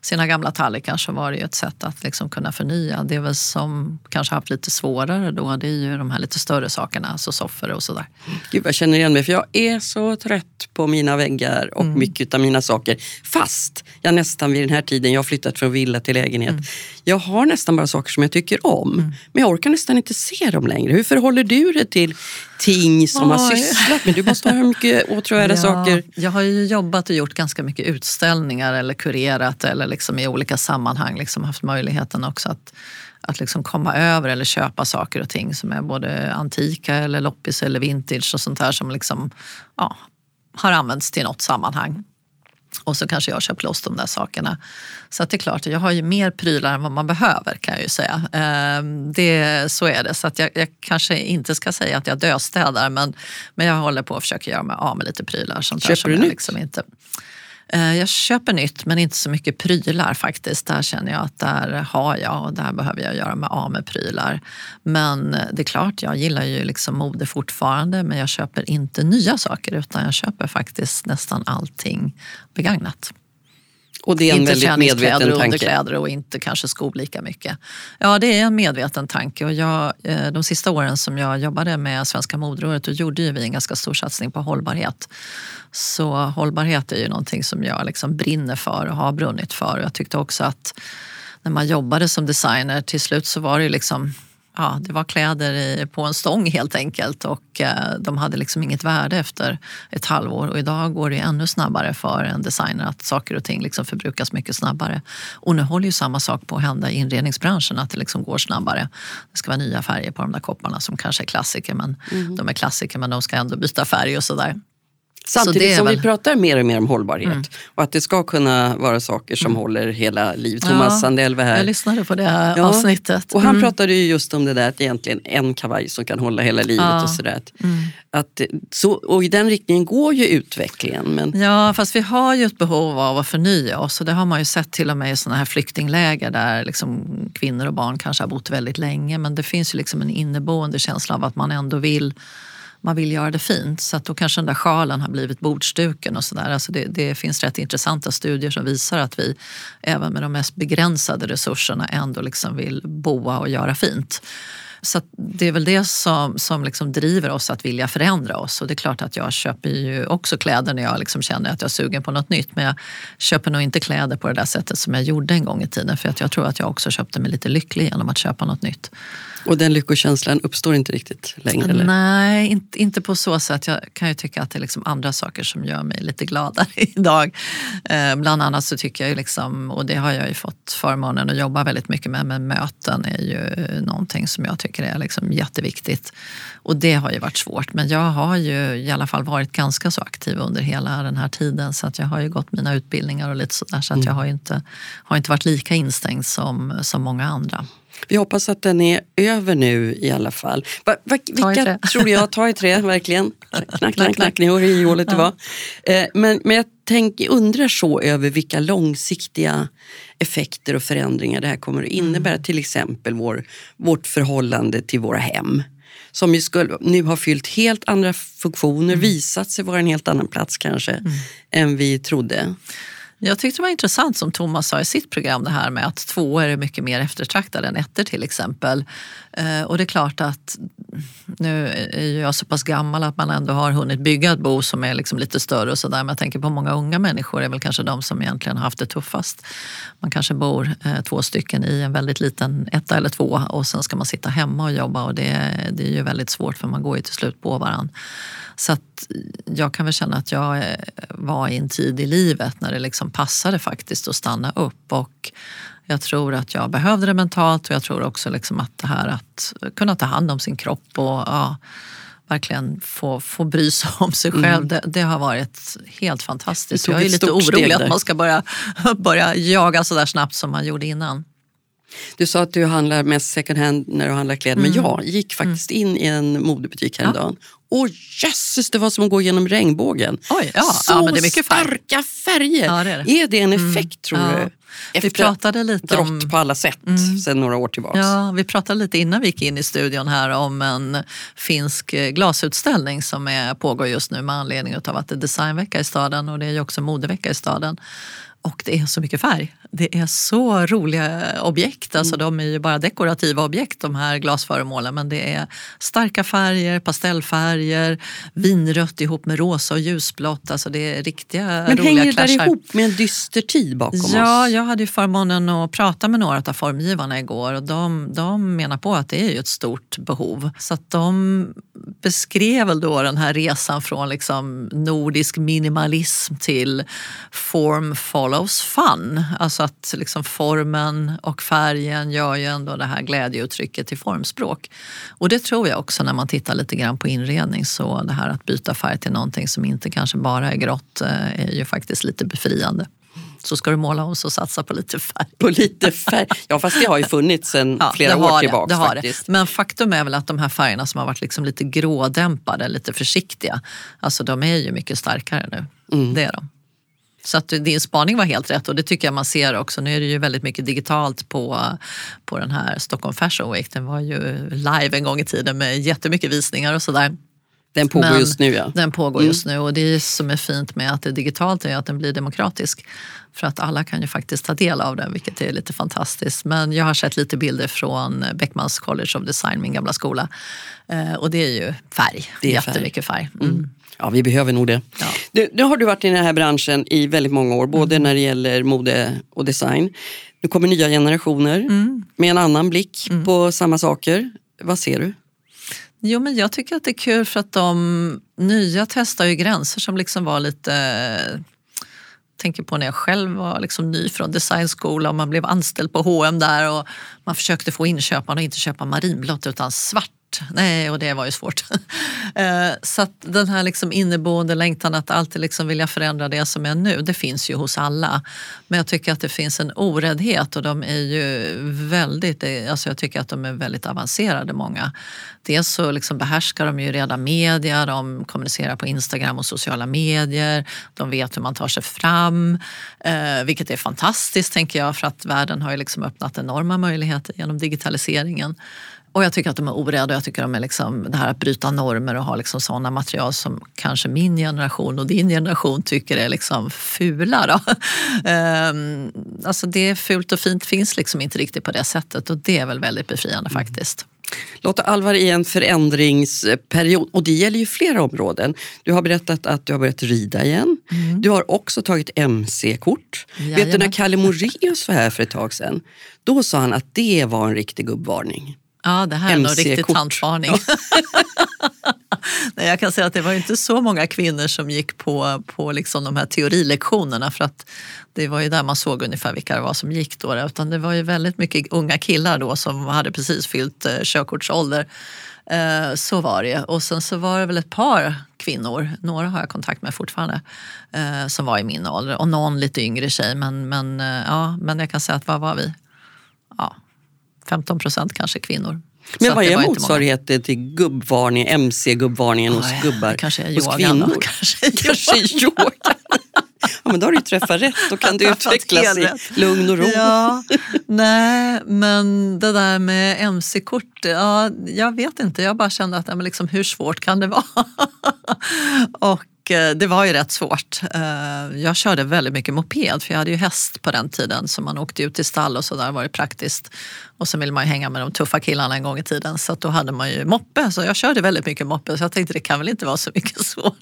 sina gamla tallrikar så var det ju ett sätt att liksom kunna förnya. Det är väl som kanske haft lite svårare då, det är ju de här lite större sakerna, alltså soffor och sådär. Gud, jag känner igen mig för jag är så trött på mina väggar och mm. mycket av mina saker. Fast jag nästan vid den här tiden, jag har flyttat från villa till lägenhet. Mm. Jag har nästan bara saker som jag tycker om. Mm. Men jag orkar nästan inte se dem längre. Hur förhåller du dig till ting som Oj. har sysslat med? Du måste ha mycket åtråvärda ja, saker. Jag har ju jobbat och gjort ganska mycket utställningar eller kurerat eller liksom i olika sammanhang liksom haft möjligheten också att att liksom komma över eller köpa saker och ting som är både antika eller loppis eller vintage och sånt där som liksom, ja, har använts till något sammanhang. Och så kanske jag köpt loss de där sakerna. Så att det är klart, jag har ju mer prylar än vad man behöver kan jag ju säga. Ehm, det, så är det. Så att jag, jag kanske inte ska säga att jag döstädar men, men jag håller på att försöka göra mig av med lite prylar. Sånt Köper du nytt? Liksom inte, Eh, jag köper nytt men inte så mycket prylar faktiskt. Där känner jag att där har jag och där behöver jag göra mig av med prylar. Men eh, det är klart, jag gillar ju liksom mode fortfarande men jag köper inte nya saker utan jag köper faktiskt nästan allting begagnat. Och det är en inte väldigt medveten tanke. underkläder och inte kanske skor lika mycket. Ja, det är en medveten tanke. Och jag, eh, de sista åren som jag jobbade med Svenska modeåret då gjorde vi en ganska stor satsning på hållbarhet. Så hållbarhet är ju någonting som jag liksom brinner för och har brunnit för. Jag tyckte också att när man jobbade som designer till slut så var det liksom ja, det var kläder i, på en stång helt enkelt och eh, de hade liksom inget värde efter ett halvår. Och idag går det ännu snabbare för en designer att saker och ting liksom förbrukas mycket snabbare. Och nu håller ju samma sak på att hända i inredningsbranschen, att det liksom går snabbare. Det ska vara nya färger på de där kopparna som kanske är klassiker, men mm. de är klassiker men de ska ändå byta färg och sådär. Samtidigt som väl- vi pratar mer och mer om hållbarhet och att det ska kunna vara saker som håller hela livet. Thomas Ja, Sandell var här. Jag lyssnade på det här Ja, avsnittet. Och han Mm. pratade ju just om det där att egentligen en kavaj som kan hålla hela livet Ja. Mm. och sådär. Att, att, så, och i den riktningen går ju utvecklingen. Men Ja, fast vi har ju ett behov av att förnya oss och det har man ju sett till och med i sådana här flyktingläger där liksom kvinnor och barn kanske har bott väldigt länge men det finns ju liksom en inneboende känsla av att man ändå vill man vill göra det fint så att då kanske den där sjalen har blivit bordsduken och sådär. Alltså det, det finns rätt intressanta studier som visar att vi även med de mest begränsade resurserna ändå liksom vill boa och göra fint. Så att det är väl det som, som liksom driver oss att vilja förändra oss. Och det är klart att jag köper ju också kläder när jag liksom känner att jag är sugen på något nytt. Men jag köper nog inte kläder på det där sättet som jag gjorde en gång i tiden. För att jag tror att jag också köpte mig lite lycklig genom att köpa något nytt. Och den lyckokänslan uppstår inte riktigt längre? Eller? Nej, inte, inte på så sätt. Jag kan ju tycka att det är liksom andra saker som gör mig lite gladare idag. Eh, bland annat så tycker jag ju, liksom, och det har jag ju fått förmånen att jobba väldigt mycket med, men möten är ju någonting som jag tycker är liksom jätteviktigt. Och det har ju varit svårt, men jag har ju i alla fall varit ganska så aktiv under hela den här tiden. Så att jag har ju gått mina utbildningar och lite sådär, så att jag har ju inte, har inte varit lika instängd som, som många andra. Vi hoppas att den är över nu i alla fall. Va, va, vilka tror jag, ta i trä, verkligen. Knack, knack, knack, ni hör hur ihåligt det var. Eh, men, men jag tänk, undrar så över vilka långsiktiga effekter och förändringar det här kommer att innebära. Till exempel vår, vårt förhållande till våra hem. Som ju skulle, nu har fyllt helt andra funktioner, visat sig vara en helt annan plats kanske än vi trodde. Jag tyckte det var intressant som Thomas sa i sitt program det här med att tvåor är mycket mer eftertraktade än ettor till exempel. Eh, och det är klart att nu är jag så pass gammal att man ändå har hunnit bygga ett bo som är liksom lite större och sådär. Men jag tänker på många unga människor är väl kanske de som egentligen har haft det tuffast. Man kanske bor eh, två stycken i en väldigt liten etta eller två och sen ska man sitta hemma och jobba och det, det är ju väldigt svårt för man går ju till slut på varandra. Så att jag kan väl känna att jag eh, var i en tid i livet när det liksom passade faktiskt att stanna upp. Och jag tror att jag behövde det mentalt och jag tror också liksom att det här att kunna ta hand om sin kropp och ja, verkligen få, få bry sig om sig själv. Det, det har varit helt fantastiskt. Jag är lite orolig att man ska börja, börja jaga så där snabbt som man gjorde innan. Du sa att du handlar mest second hand när du handlar kläder, men jag gick faktiskt in i en modebutik häromdagen. Och jösses, det var som att gå genom regnbågen. Oj, ja, Så ja, men det är mycket färg. starka färger! Ja, det är det. det en effekt tror Ja. du? Vi Efter pratade lite om... på alla sätt sedan några år tillbaka. Ja, vi pratade lite innan vi gick in i studion här om en finsk eh, glasutställning som är, pågår just nu med anledning av att det är designvecka i staden och det är ju också modevecka i staden. Och det är så mycket färg. Det är så roliga objekt. Alltså De är ju bara dekorativa objekt de här glasföremålen men det är starka färger, pastellfärger, vinrött ihop med rosa och ljusblått. Alltså det är riktiga Men roliga hänger det där ihop med en dyster tid bakom Ja, oss? jag hade ju förmånen att prata med några av formgivarna igår och de, de menar på att det är ju ett stort behov. Så att de beskrev väl då den här resan från liksom nordisk minimalism till form follows fun. Alltså att liksom formen och färgen gör ju ändå det här glädjeuttrycket till formspråk. Och det tror jag också när man tittar lite grann på inredning så det här att byta färg till någonting som inte kanske bara är grått eh, är ju faktiskt lite befriande. Så ska du måla om så satsa på lite färg. På lite färg. Ja, fast det har ju funnits sedan Ja, flera år tillbaka det, det faktiskt. Det. Men faktum är väl att de här färgerna som har varit liksom lite grådämpade, lite försiktiga, alltså de är ju mycket starkare nu. Mm. Det är de. Så att din spaning var helt rätt och det tycker jag man ser också. Nu är det ju väldigt mycket digitalt på, på den här Stockholm Fashion Week. Den var ju live en gång i tiden med jättemycket visningar och sådär. Den pågår Men just nu ja. Den pågår Mm. just nu och det som är fint med att det är digitalt är att den blir demokratisk. För att alla kan ju faktiskt ta del av den, vilket är lite fantastiskt. Men jag har sett lite bilder från Beckmans College of Design, min gamla skola. Eh, och det är ju färg, Det är färg. jättemycket färg. Mm. Ja, vi behöver nog det. Ja. Du, nu har du varit i den här branschen i väldigt många år, både när det gäller mode och design. Nu kommer nya generationer med en annan blick på samma saker. Vad ser du? Jo, men jag tycker att det är kul för att de nya testar ju gränser som liksom var lite tänker på när jag själv var liksom ny från designskola och man blev anställd på H&M där och man försökte få inköparna att inte köpa marinblått utan svart svårt. Nej, och det var ju svårt. Eh, så att den här liksom inneboende längtan att alltid liksom vilja förändra det som är nu, det finns ju hos alla. Men jag tycker att det finns en oräddhet och de är ju väldigt, eh, alltså jag tycker att de är väldigt avancerade många. Dels så liksom behärskar de ju redan media, de kommunicerar på Instagram och sociala medier, de vet hur man tar sig fram, eh, vilket är fantastiskt tänker jag för att världen har ju liksom öppnat enorma möjligheter genom digitaliseringen. Och jag tycker att de är orädda. Jag tycker de är liksom, det här att bryta normer och ha liksom sådana material som kanske min generation och din generation tycker är liksom fula. Då. um, alltså det är fult och fint finns liksom inte riktigt på det sättet och det är väl väldigt befriande mm. faktiskt. Lotta Alvar i en förändringsperiod och det gäller ju flera områden. Du har berättat att du har börjat rida igen. Mm. Du har också tagit mc-kort. Vet du när Kalle Moraeus var här för ett tag sedan? Då sa han att det var en riktig gubbvarning. Ja, det här är nog riktig tantvarning. Ja. Nej, jag kan säga att det var inte så många kvinnor som gick på, på liksom de här teorilektionerna för att det var ju där man såg ungefär vilka det var som gick då. Utan det var ju väldigt mycket unga killar då som hade precis fyllt eh, körkortsålder. Eh, så var det. Och sen så var det väl ett par kvinnor, några har jag kontakt med fortfarande, eh, som var i min ålder och någon lite yngre tjej. Men, men, eh, ja, men jag kan säga att vad var vi? Ja, 15 procent kanske kvinnor. Men vad är motsvarigheten till gubbvarning, mc-gubbvarningen hos gubbar? Kanske är hos kvinnor? Kanske, kanske yoga. Ja, men då har du träffat rätt, då kan du utvecklas i lugn och ro. Ja, nej, men det där med mc-kort, ja, jag vet inte. Jag bara kände att liksom, hur svårt kan det vara? och Eh, det var ju rätt svårt. Eh, jag körde väldigt mycket moped för jag hade ju häst på den tiden så man åkte ut till stall och sådär var det praktiskt. Och så ville man ju hänga med de tuffa killarna en gång i tiden så då hade man ju moppe. Så jag körde väldigt mycket moppe så jag tänkte det kan väl inte vara så mycket svårare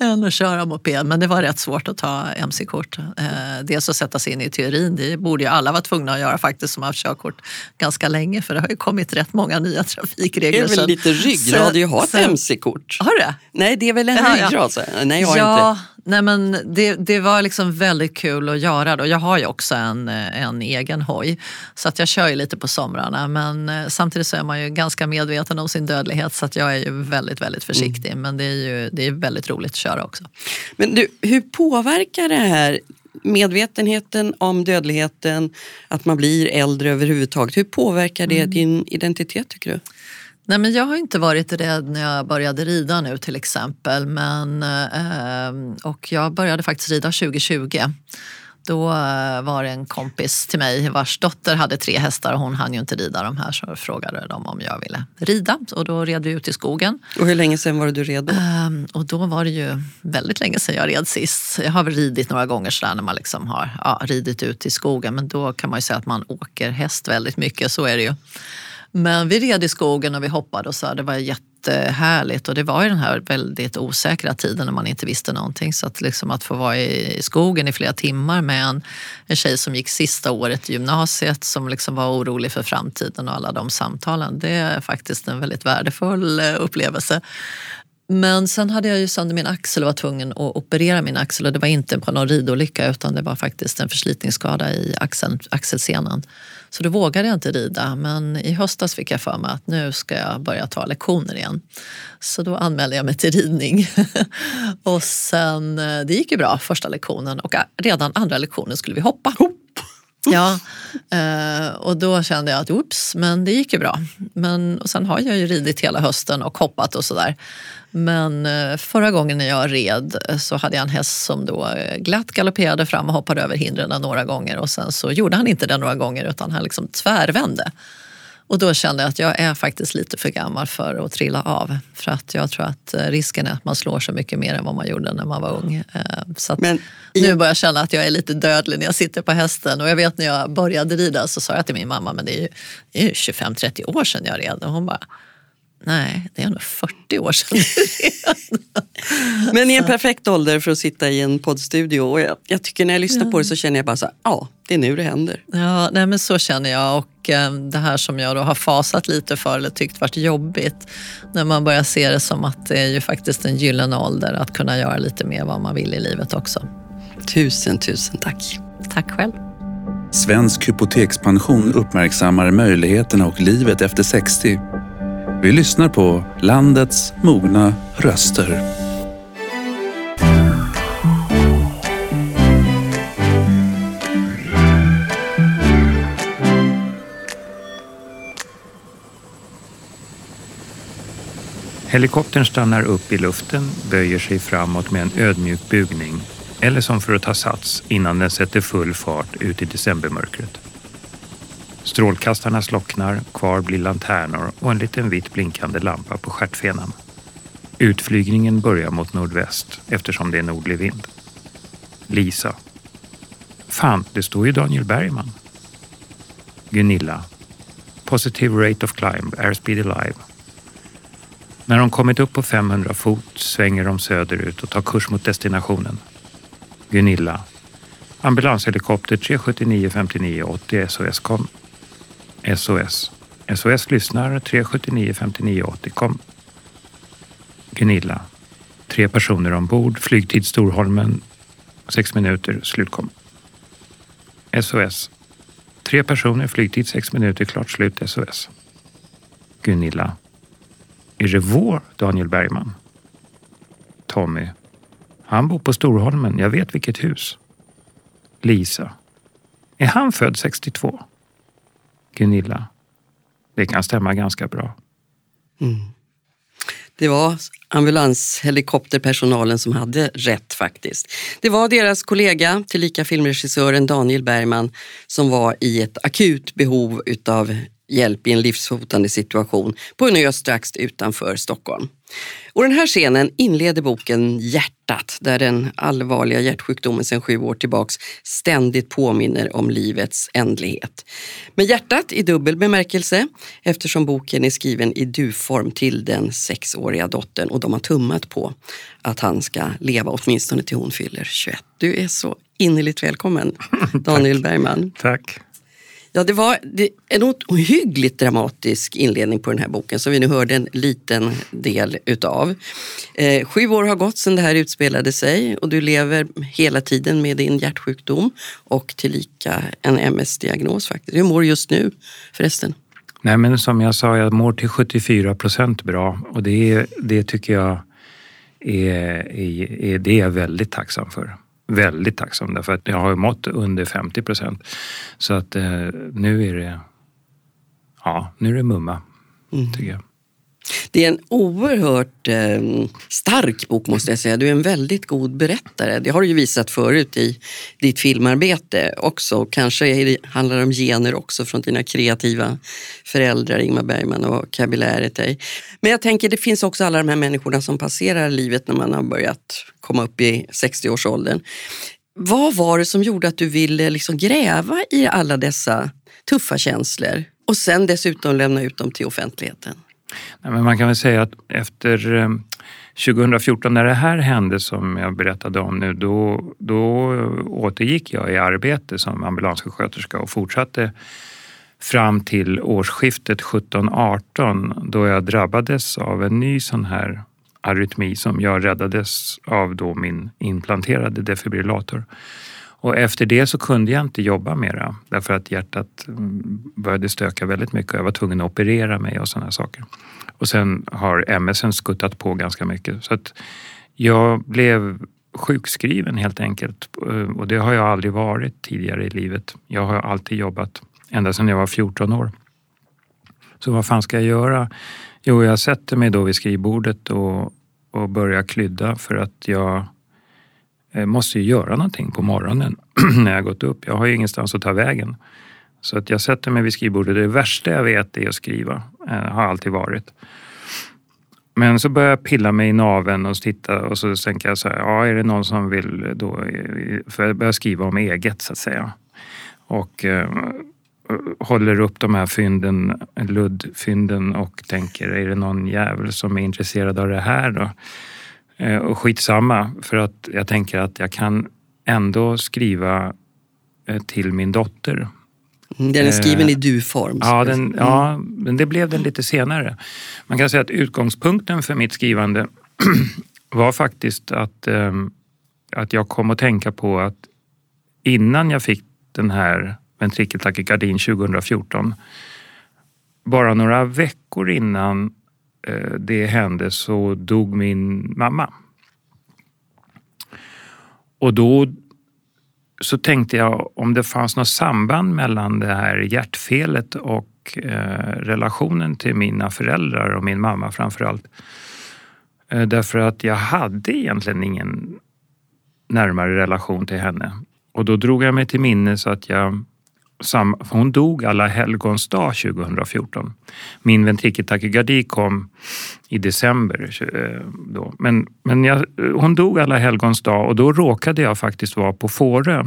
än att köra moped. Men det var rätt svårt att ta mc-kort. Eh, dels att sätta sig in i teorin, det borde ju alla vara tvungna att göra faktiskt som har haft körkort ganska länge för det har ju kommit rätt många nya trafikregler. Det är väl lite ryggrad att ha ett mc-kort? Har du det? Nej, det är väl en ryggrad. Nej, jag har ja, inte. Nej, men det, det var liksom väldigt kul att göra. Då. Jag har ju också en, en egen hoj så att jag kör ju lite på somrarna men eh, samtidigt så är man ju ganska medveten om sin dödlighet så att jag är ju väldigt, väldigt försiktig. Mm. Men det är ju det är väldigt roligt att köra också. Men du, hur påverkar det här medvetenheten om dödligheten, att man blir äldre överhuvudtaget. Hur påverkar det mm. din identitet tycker du? Nej, men jag har inte varit rädd när jag började rida nu till exempel. Men, eh, och jag började faktiskt rida 2020. Då eh, var det en kompis till mig vars dotter hade tre hästar och hon hann ju inte rida de här så frågade de om jag ville rida och då red vi ut i skogen. Och hur länge sedan var det du red då? Um, och då var det ju väldigt länge sedan jag red sist. Jag har väl ridit några gånger sådär när man liksom har ja, ridit ut i skogen men då kan man ju säga att man åker häst väldigt mycket, så är det ju. Men vi red i skogen och vi hoppade och så. Det var jättehärligt och det var ju den här väldigt osäkra tiden när man inte visste någonting. Så att, liksom att få vara i skogen i flera timmar med en, en tjej som gick sista året i gymnasiet som liksom var orolig för framtiden och alla de samtalen. Det är faktiskt en väldigt värdefull eh, upplevelse. Men sen hade jag ju sönder min axel och var tvungen att operera min axel och det var inte på någon ridolycka utan det var faktiskt en förslitningsskada i axeln, axelsenan. Så då vågade jag inte rida men i höstas fick jag för mig att nu ska jag börja ta lektioner igen. Så då anmälde jag mig till ridning. och sen, eh, det gick ju bra första lektionen och redan andra lektionen skulle vi hoppa. Ja, eh, och då kände jag att oops, men det gick ju bra. Men, och sen har jag ju ridit hela hösten och hoppat och sådär. Men eh, förra gången när jag red så hade jag en häst som då eh, glatt galopperade fram och hoppade över hindren några gånger och sen så gjorde han inte det några gånger utan han liksom tvärvände. Och då kände jag att jag är faktiskt lite för gammal för att trilla av. För att jag tror att eh, risken är att man slår så mycket mer än vad man gjorde när man var ung. Så Men i... nu börjar jag känna att jag är lite dödlig när jag sitter på hästen. Och jag vet när jag började rida så sa jag till min mamma, men det är ju, ju 25-30 år sedan jag red. Och hon bara, Nej, det är nog 40 år sedan. Men i en perfekt ålder för att sitta i en poddstudio. Och jag, jag tycker när jag lyssnar ja. på det så känner jag bara så här, ja, det är nu det händer. Ja, nej, men så känner jag. Och eh, det här som jag då har fasat lite för eller tyckt varit jobbigt. När man börjar se det som att det är ju faktiskt en gyllene ålder att kunna göra lite mer vad man vill i livet också. Tusen, tusen tack. Tack själv. Svensk hypotekspension uppmärksammar möjligheterna och livet efter 60 vi lyssnar på landets mogna röster. Helikoptern stannar upp i luften, böjer sig framåt med en ödmjuk bugning eller som för att ta sats innan den sätter full fart ut i decembermörkret. Strålkastarna slocknar, kvar blir lanternor och en liten vitt blinkande lampa på stjärtfenan. Utflygningen börjar mot nordväst eftersom det är nordlig vind. Lisa. Fan, det står ju Daniel Bergman. Gunilla. Positive rate of climb, airspeed alive. När de kommit upp på 500 fot svänger de söderut och tar kurs mot destinationen. Gunilla. Ambulanshelikopter 379 59 80 SOS kom. SOS. SOS lyssnar 379 59 80 kom. Gunilla. Tre personer ombord. Flygtid Storholmen. Sex minuter. Slutkom. SOS. Tre personer. Flygtid sex minuter. Klart slut. SOS. Gunilla. Är det vår Daniel Bergman? Tommy. Han bor på Storholmen. Jag vet vilket hus. Lisa. Är han född 62? Gunilla. Det kan stämma ganska bra. Mm. Det var ambulanshelikopterpersonalen som hade rätt faktiskt. Det var deras kollega, tillika filmregissören Daniel Bergman, som var i ett akut behov utav hjälp i en livshotande situation på en ö strax utanför Stockholm. Och den här scenen inleder boken Hjärtat där den allvarliga hjärtsjukdomen sedan sju år tillbaks ständigt påminner om livets ändlighet. Med hjärtat i dubbel bemärkelse eftersom boken är skriven i du-form till den sexåriga dottern och de har tummat på att han ska leva åtminstone till hon fyller 21. Du är så innerligt välkommen Daniel Bergman. Tack. Ja, det var en ohyggligt dramatisk inledning på den här boken som vi nu hörde en liten del utav. Eh, sju år har gått sedan det här utspelade sig och du lever hela tiden med din hjärtsjukdom och tillika en MS-diagnos. faktiskt. Hur mår du just nu förresten? Nej, men som jag sa, jag mår till 74 procent bra och det, det tycker jag är, är, är, det är jag väldigt tacksam för väldigt tacksam därför att jag har mått under 50 procent. Så att eh, nu är det, ja, nu är det mumma, mm. tycker jag. Det är en oerhört eh, stark bok måste jag säga. Du är en väldigt god berättare. Det har du ju visat förut i ditt filmarbete också. Kanske det, handlar det om gener också från dina kreativa föräldrar Ingmar Bergman och Kabiläret. Men jag tänker det finns också alla de här människorna som passerar livet när man har börjat komma upp i 60-årsåldern. Vad var det som gjorde att du ville liksom gräva i alla dessa tuffa känslor och sen dessutom lämna ut dem till offentligheten? Nej, men man kan väl säga att efter eh, 2014 när det här hände som jag berättade om nu, då, då återgick jag i arbete som ambulanssjuksköterska och fortsatte fram till årsskiftet 17-18 då jag drabbades av en ny sån här arytmi som jag räddades av då min implanterade defibrillator. Och efter det så kunde jag inte jobba mera därför att hjärtat mm, började stöka väldigt mycket och jag var tvungen att operera mig och sådana saker. Och sen har MS skuttat på ganska mycket. Så att jag blev sjukskriven helt enkelt eh, och det har jag aldrig varit tidigare i livet. Jag har alltid jobbat ända sedan jag var 14 år. Så vad fan ska jag göra? Jo, jag sätter mig då vid skrivbordet och, och börjar klydda för att jag jag måste ju göra någonting på morgonen när jag gått upp. Jag har ju ingenstans att ta vägen. Så att jag sätter mig vid skrivbordet. Det värsta jag vet är att skriva. Det har alltid varit. Men så börjar jag pilla mig i naven och titta och så tänker jag så här, ja är det någon som vill då, eh, för jag börjar skriva om eget så att säga. Och eh, håller upp de här fynden, luddfynden och tänker, är det någon jävel som är intresserad av det här då? Eh, och skitsamma, för att jag tänker att jag kan ändå skriva eh, till min dotter. Mm, den är skriven i du-form. Ja, den, ja, men det blev den lite senare. Man kan säga att utgångspunkten för mitt skrivande var faktiskt att, ehm, att jag kom att tänka på att innan jag fick den här ventrikeltakikardin 2014, bara några veckor innan eh, Eh, det hände så dog min mamma. Och då så tänkte jag om det fanns något samband mellan det här hjärtfelet och eh, relationen till mina föräldrar och min mamma framför allt. Eh, därför att jag hade egentligen ingen närmare relation till henne. Och då drog jag mig till minnes att jag hon dog alla helgons dag 2014. Min ventrikeltakykardi kom i december. Eh, då. Men, men jag, eh, hon dog alla helgons dag och då råkade jag faktiskt vara på Fårö.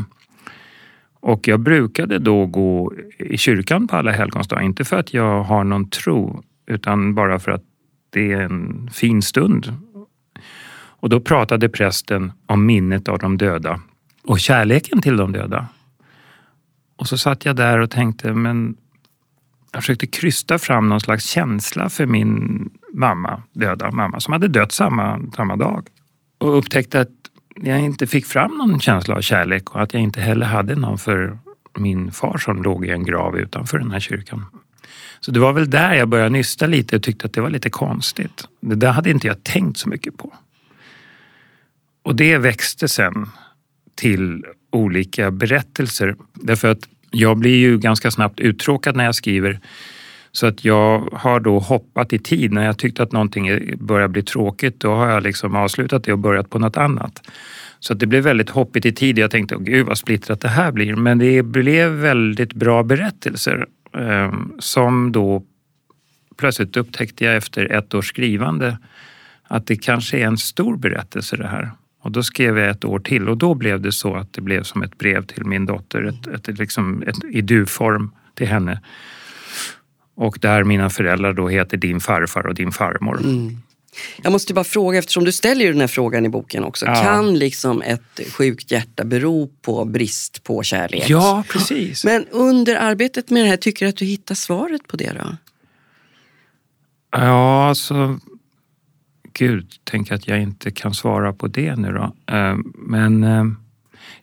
Och jag brukade då gå i kyrkan på alla helgons dag. Inte för att jag har någon tro utan bara för att det är en fin stund. Och då pratade prästen om minnet av de döda och kärleken till de döda. Och så satt jag där och tänkte, men jag försökte krysta fram någon slags känsla för min mamma, döda mamma, som hade dött samma, samma dag. Och upptäckte att jag inte fick fram någon känsla av kärlek och att jag inte heller hade någon för min far som låg i en grav utanför den här kyrkan. Så det var väl där jag började nysta lite och tyckte att det var lite konstigt. Det där hade inte jag tänkt så mycket på. Och det växte sen till olika berättelser. Därför att jag blir ju ganska snabbt uttråkad när jag skriver. Så att jag har då hoppat i tid. När jag tyckte att någonting börjar bli tråkigt, då har jag liksom avslutat det och börjat på något annat. Så att det blev väldigt hoppigt i tid. Jag tänkte, gud vad splittrat det här blir. Men det blev väldigt bra berättelser eh, som då plötsligt upptäckte jag efter ett års skrivande att det kanske är en stor berättelse det här. Och då skrev jag ett år till och då blev det så att det blev som ett brev till min dotter, ett, ett, liksom, ett, i du-form till henne. Och där mina föräldrar då heter din farfar och din farmor. Mm. Jag måste bara fråga, eftersom du ställer ju den här frågan i boken också. Ja. Kan liksom ett sjukt hjärta bero på brist på kärlek? Ja, precis. Men under arbetet med det här, tycker du att du hittar svaret på det då? Ja, alltså gud, tänk att jag inte kan svara på det nu då. Eh, men eh,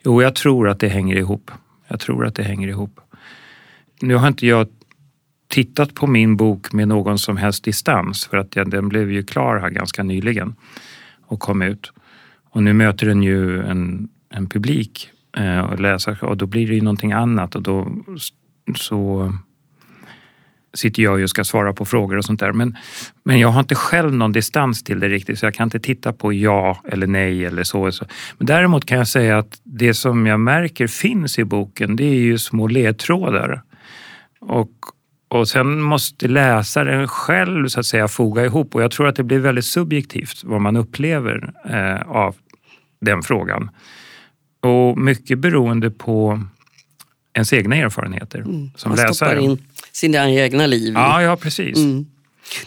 jo, jag tror att det hänger ihop. Jag tror att det hänger ihop. Nu har inte jag tittat på min bok med någon som helst distans för att den blev ju klar här ganska nyligen och kom ut. Och nu möter den ju en, en publik eh, och läsare och då blir det ju någonting annat och då så sitter jag och ska svara på frågor och sånt där. Men, men jag har inte själv någon distans till det riktigt så jag kan inte titta på ja eller nej eller så. så. Men däremot kan jag säga att det som jag märker finns i boken det är ju små ledtrådar. Och, och sen måste läsaren själv så att säga foga ihop och jag tror att det blir väldigt subjektivt vad man upplever eh, av den frågan. Och mycket beroende på ens egna erfarenheter mm. som man läsare. In sina egna liv. Ja, ja precis. Mm.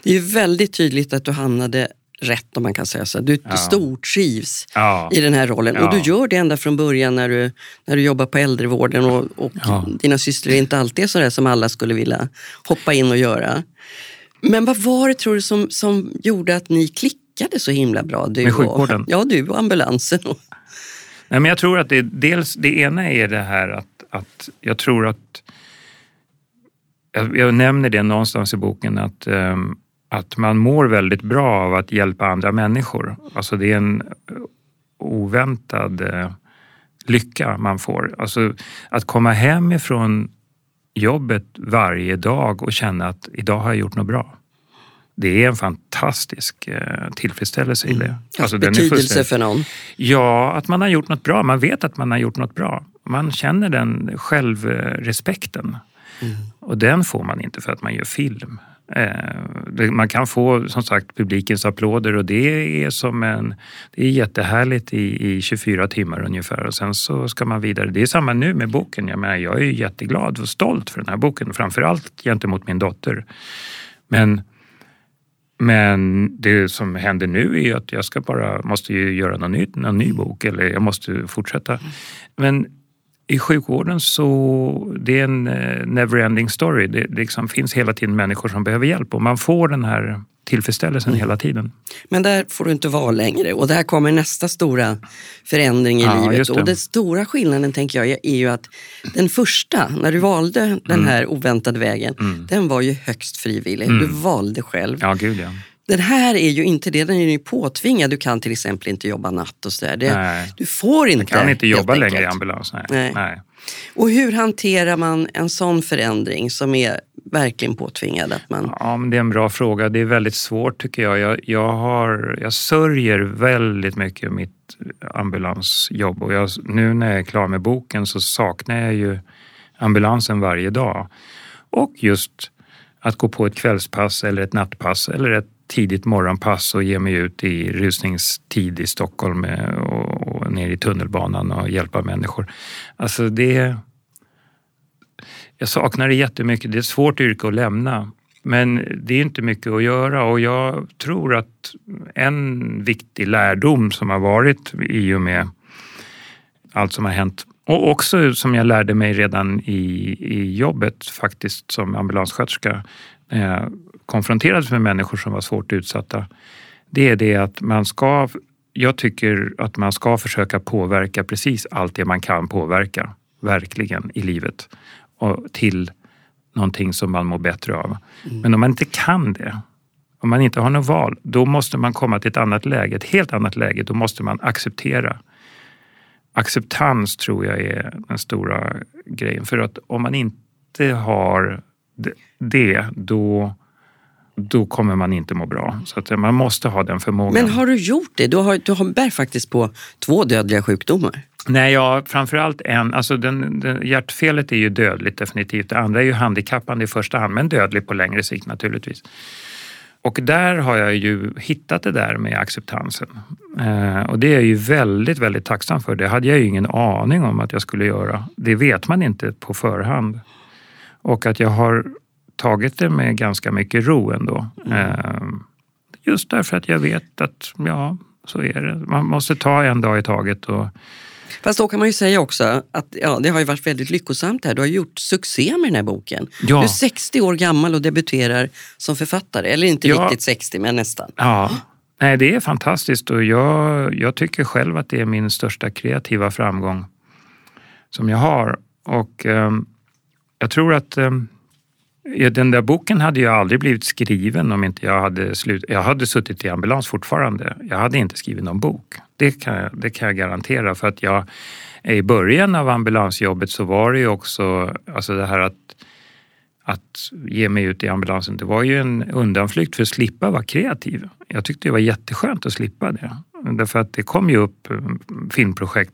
Det är väldigt tydligt att du hamnade rätt om man kan säga så. Du, ja. du stortrivs ja. i den här rollen ja. och du gör det ända från början när du, när du jobbar på äldrevården och, och ja. dina systrar är inte alltid sådär som alla skulle vilja hoppa in och göra. Men vad var det tror du som, som gjorde att ni klickade så himla bra? Du Med sjukvården? Och, ja, du och ambulansen. Nej, men jag tror att det, dels, det ena är det här att, att jag tror att jag, jag nämner det någonstans i boken att, um, att man mår väldigt bra av att hjälpa andra människor. Alltså det är en oväntad uh, lycka man får. Alltså att komma hem ifrån jobbet varje dag och känna att idag har jag gjort något bra. Det är en fantastisk eh, tillfredsställelse i det. Mm. Alltså, betydelse för någon? Ja, att man har gjort något bra. Man vet att man har gjort något bra. Man känner den självrespekten. Mm. Och den får man inte för att man gör film. Eh, man kan få som sagt publikens applåder och det är som en... Det är jättehärligt i, i 24 timmar ungefär och sen så ska man vidare. Det är samma nu med boken. Jag, menar, jag är jätteglad och stolt för den här boken, framförallt gentemot min dotter. Men, men det som händer nu är att jag ska bara, måste ju göra någon ny, någon ny bok eller jag måste fortsätta. Men i sjukvården så det är en eh, never-ending story. Det, liksom finns hela tiden människor som behöver hjälp och man får den här tillfredsställelsen mm. hela tiden. Men där får du inte vara längre och där kommer nästa stora förändring i ja, livet. Och den stora skillnaden tänker jag är ju att den första, när du valde den mm. här oväntade vägen, mm. den var ju högst frivillig. Du mm. valde själv. Ja, gud ja. Den här är ju inte det, den är ju påtvingad. Du kan till exempel inte jobba natt och sådär. Du får inte. Jag kan inte jobba längre i ambulans. Nej. Nej. Nej. Och hur hanterar man en sån förändring som är verkligen påtvingad? Att man... Ja, men det är en bra fråga. Det är väldigt svårt tycker jag. Jag, jag, har, jag sörjer väldigt mycket mitt ambulansjobb och jag, nu när jag är klar med boken så saknar jag ju ambulansen varje dag. Och just att gå på ett kvällspass eller ett nattpass eller ett tidigt morgonpass och ge mig ut i rusningstid i Stockholm eh, och, och ner i tunnelbanan och hjälpa människor. Alltså det, jag saknar det jättemycket. Det är ett svårt yrke att lämna. Men det är inte mycket att göra och jag tror att en viktig lärdom som har varit i och med allt som har hänt och också som jag lärde mig redan i, i jobbet faktiskt som ambulanssköterska när jag konfronterades med människor som var svårt utsatta. Det är det att man ska, jag tycker att man ska försöka påverka precis allt det man kan påverka, verkligen, i livet. Och till någonting som man mår bättre av. Men om man inte kan det, om man inte har något val, då måste man komma till ett annat läge, ett helt annat läge. Då måste man acceptera. Acceptans tror jag är den stora grejen. För att om man inte har det, då, då kommer man inte må bra. Så att man måste ha den förmågan. Men har du gjort det? Du, har, du har bär faktiskt på två dödliga sjukdomar. Nej, ja, framförallt en. Alltså den, den, hjärtfelet är ju dödligt definitivt. Det andra är ju handikappande i första hand, men dödligt på längre sikt naturligtvis. Och där har jag ju hittat det där med acceptansen. Eh, och det är jag ju väldigt, väldigt tacksam för. Det hade jag ju ingen aning om att jag skulle göra. Det vet man inte på förhand. Och att jag har tagit det med ganska mycket ro ändå. Eh, just därför att jag vet att, ja, så är det. Man måste ta en dag i taget. Och, Fast då kan man ju säga också att ja, det har ju varit väldigt lyckosamt här. Du har gjort succé med den här boken. Ja. Du är 60 år gammal och debuterar som författare. Eller inte Ja. riktigt 60, men nästan. Ja, nej, det är fantastiskt och jag, jag tycker själv att det är min största kreativa framgång som jag har. Och ehm, jag tror att ehm, ja, den där boken hade ju aldrig blivit skriven om inte jag hade slut. Jag hade suttit i ambulans fortfarande. Jag hade inte skrivit någon bok. Det kan, jag- det kan jag garantera för att jag i början av ambulansjobbet så var det ju också alltså det här att att ge mig ut i ambulansen, det var ju en undanflykt för att slippa vara kreativ. Jag tyckte det var jätteskönt att slippa det. Därför att det kom ju upp mm, filmprojekt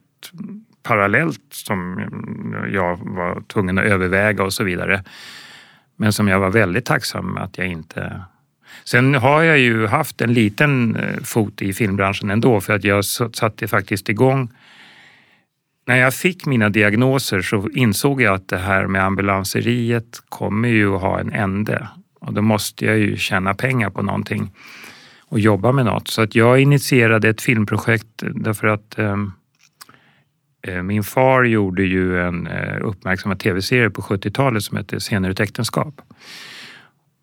parallellt som jag var tvungen att överväga och så vidare. Men som jag var väldigt tacksam att jag inte... Sen har jag ju haft en liten eh, fot i filmbranschen ändå för att jag satte faktiskt igång när jag fick mina diagnoser så insåg jag att det här med ambulanseriet kommer ju att ha en ände. Och då måste jag ju tjäna pengar på någonting och jobba med något. Så att jag initierade ett filmprojekt eh, därför att eh, min far gjorde ju en eh, uppmärksammad tv-serie på 70-talet som hette Scener ett äktenskap.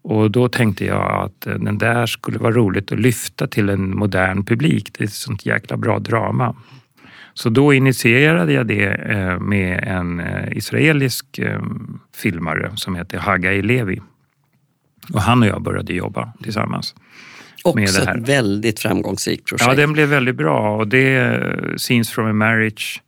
Och då tänkte jag att eh, den där skulle vara roligt att lyfta till en modern publik. Det är ett sånt jäkla bra drama. Så då initierade jag det eh, med en eh, israelisk eh, filmare som heter Hagai Levi. Och han och jag började jobba tillsammans. Också ett väldigt framgångsrikt projekt. Ja, den blev väldigt bra och det är eh, Scenes from a Marriage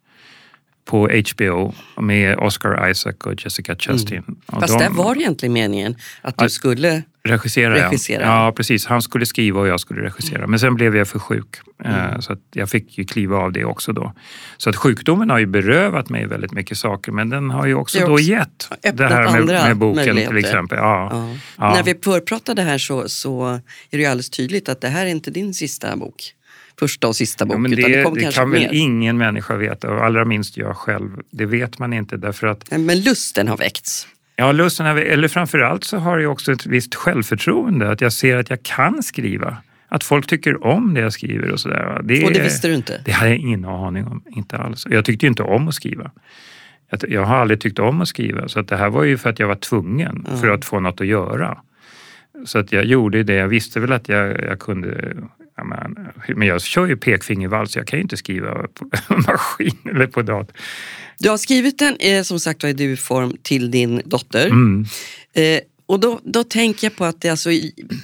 på HBO med Oscar Isaac och Jessica Chastain. Och Fast de där var det egentligen meningen att du Ja. skulle... regisserade jag. regissera. Ja, precis. Han skulle skriva och jag skulle regissera. Men sen blev jag för sjuk. Mm. eh, Så att jag fick ju kliva av det också då. Så att sjukdomen har ju berövat mig väldigt mycket saker men den har ju också, Det har då också gett det här med, med boken till exempel. Ja. Ja. Ja. När vi förpratade här så, så är det ju alldeles tydligt att det här är inte din sista bok. Första och sista bok. Ja, men det det det kan väl mer. ingen människa veta och allra minst jag själv. Det vet man inte därför att Men lusten har väckts. Ja, lusten har, eller framförallt så har jag också ett visst självförtroende. Att jag ser att jag kan skriva. Att folk tycker om det jag skriver och sådär. va. Och det visste du inte? Det hade jag ingen aning om. Inte alls. Jag tyckte inte om att skriva. Jag- har aldrig tyckt om att skriva. Så att det här var ju för att jag var tvungen. För att få något att göra. Så att jag gjorde det. Jag visste väl att jag, jag kunde... Men, men jag kör ju pekfingervals. Jag kan ju inte skriva på maskin eller på dator. Du har skrivit den, eh, som sagt i du-form till din dotter. Mm. Eh, Och då, då tänker jag på att det alltså,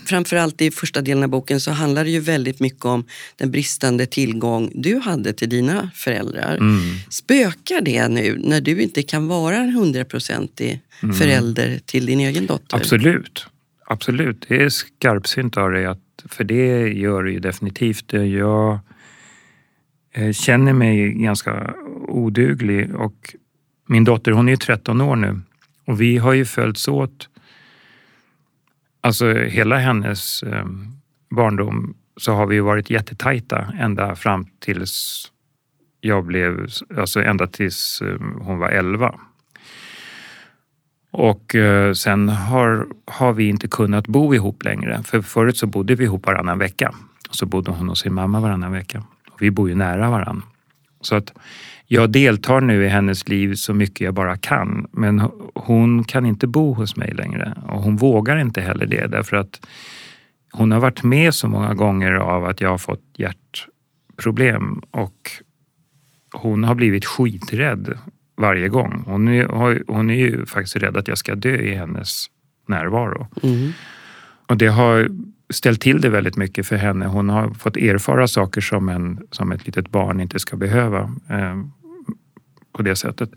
framförallt i första delen av boken så handlar det ju väldigt mycket om den bristande tillgång du hade till dina föräldrar. Mm. Spökar det nu när du inte kan vara en hundraprocentig förälder till din egen dotter? Mm. Absolut. Absolut. Det är skarpsynt av dig, att, för det gör det ju definitivt. Eh, jag eh, känner mig ganska oduglig och min dotter hon är ju 13 år nu och vi har ju följts åt Alltså hela hennes eh, barndom så har vi ju varit jättetajta ända fram tills jag blev, alltså ända tills eh, hon var 11. Och eh, sen har, har vi inte kunnat bo ihop längre. För förut så bodde vi ihop varannan vecka. Och så bodde hon och sin mamma varannan vecka. Och vi bor ju nära varann. Så att jag deltar nu i hennes liv så mycket jag bara kan. Men hon kan inte bo hos mig längre. Och hon vågar inte heller det därför att hon har varit med så många gånger av att jag har fått hjärtproblem och hon har blivit skiträdd varje gång. Hon är, hon är ju faktiskt rädd att jag ska dö i hennes närvaro. Mm. Och det har ställt till det väldigt mycket för henne. Hon har fått erfara saker som, en, som ett litet barn inte ska behöva eh, på det sättet.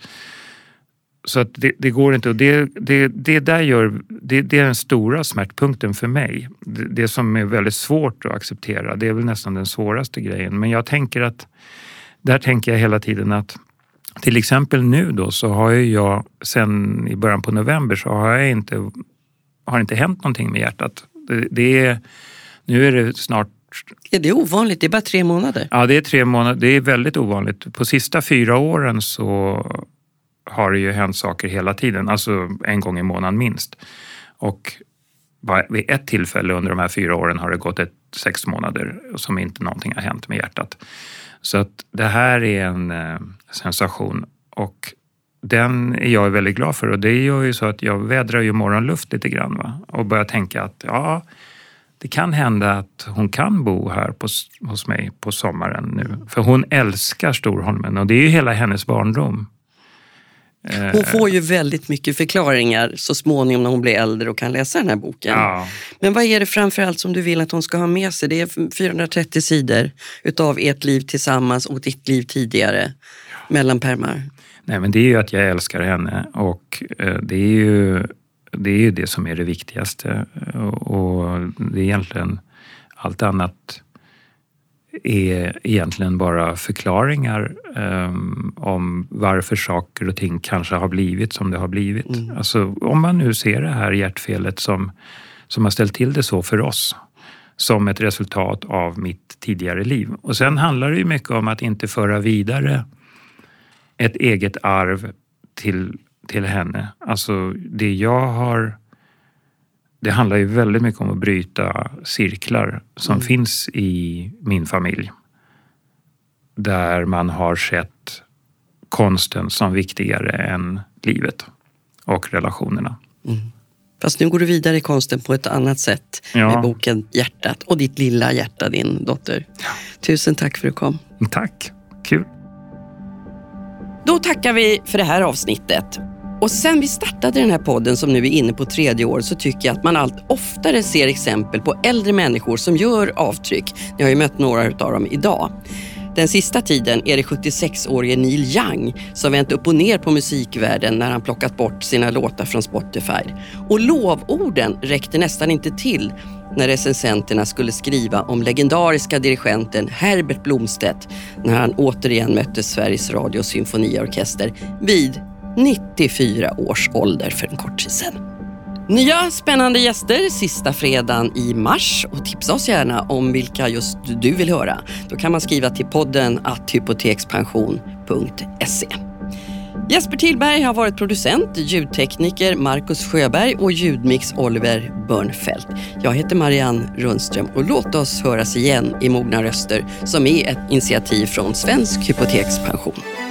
Så att det, det går inte. Och det, det, det, där gör, det, det är den stora smärtpunkten för mig. Det, det som är väldigt svårt att acceptera, det är väl nästan den svåraste grejen. Men jag tänker att, där tänker jag hela tiden att till exempel nu då så har ju jag sen i början på november så har jag inte, har inte hänt någonting med hjärtat. Det, det är, nu är det snart Är det ovanligt? Det är bara tre månader. Ja, det är tre månader. Det är väldigt ovanligt. På sista fyra åren så har det ju hänt saker hela tiden, alltså en gång i månaden minst. Och bara vid ett tillfälle under de här fyra åren har det gått ett, sex månader som inte någonting har hänt med hjärtat. Så att det här är en eh, sensation och den är jag väldigt glad för och det gör ju så att jag vädrar ju morgonluft lite grann va? och börjar tänka att ja, det kan hända att hon kan bo här på, hos mig på sommaren nu. För hon älskar Storholmen och det är ju hela hennes barndom. Hon får ju väldigt mycket förklaringar så småningom när hon blir äldre och kan läsa den här boken. Ja. Men vad är det framförallt som du vill att hon ska ha med sig? Det är 430 sidor utav ert liv tillsammans och ditt liv tidigare. Mellanpärmar. Nej, men det är ju att jag älskar henne och eh, det är ju det, är ju det som är det viktigaste. Och det är egentligen allt annat är egentligen bara förklaringar um, om varför saker och ting kanske har blivit som det har blivit. Alltså, om man nu ser det här hjärtfelet som, som har ställt till det så för oss som ett resultat av mitt tidigare liv. Och sen handlar det ju mycket om att inte föra vidare ett eget arv till, till henne. Alltså det jag har... Det handlar ju väldigt mycket om att bryta cirklar som finns i min familj. Där man har sett konsten som viktigare än livet och relationerna. Fast nu går du vidare i konsten på ett annat sätt Ja. med boken Hjärtat och ditt lilla hjärta, din dotter. Tusen tack för att du kom. Tack! Kul! Då tackar vi för det här avsnittet. Och sen vi startade den här podden som nu är inne på tredje år så tycker jag att man allt oftare ser exempel på äldre människor som gör avtryck. Ni har ju mött några av dem idag. Den sista tiden är det 76-årige Neil Young som vänt upp och ner på musikvärlden när han plockat bort sina låtar från Spotify. Och lovorden räckte nästan inte till när recensenterna skulle skriva om legendariska dirigenten Herbert Blomstedt när han återigen mötte Sveriges Radios symfoniorkester vid 94 års ålder för en kort tid sedan. Nya spännande gäster sista fredagen i mars och tipsa oss gärna om vilka just du vill höra. Då kan man skriva till podden att hypotekspension.se. Jesper Tillberg har varit producent, ljudtekniker Marcus Sjöberg och ljudmix Oliver Börnfeldt. Jag heter Marianne Rundström och låt oss höras igen i Mogna röster som är ett initiativ från Svensk Hypotekspension.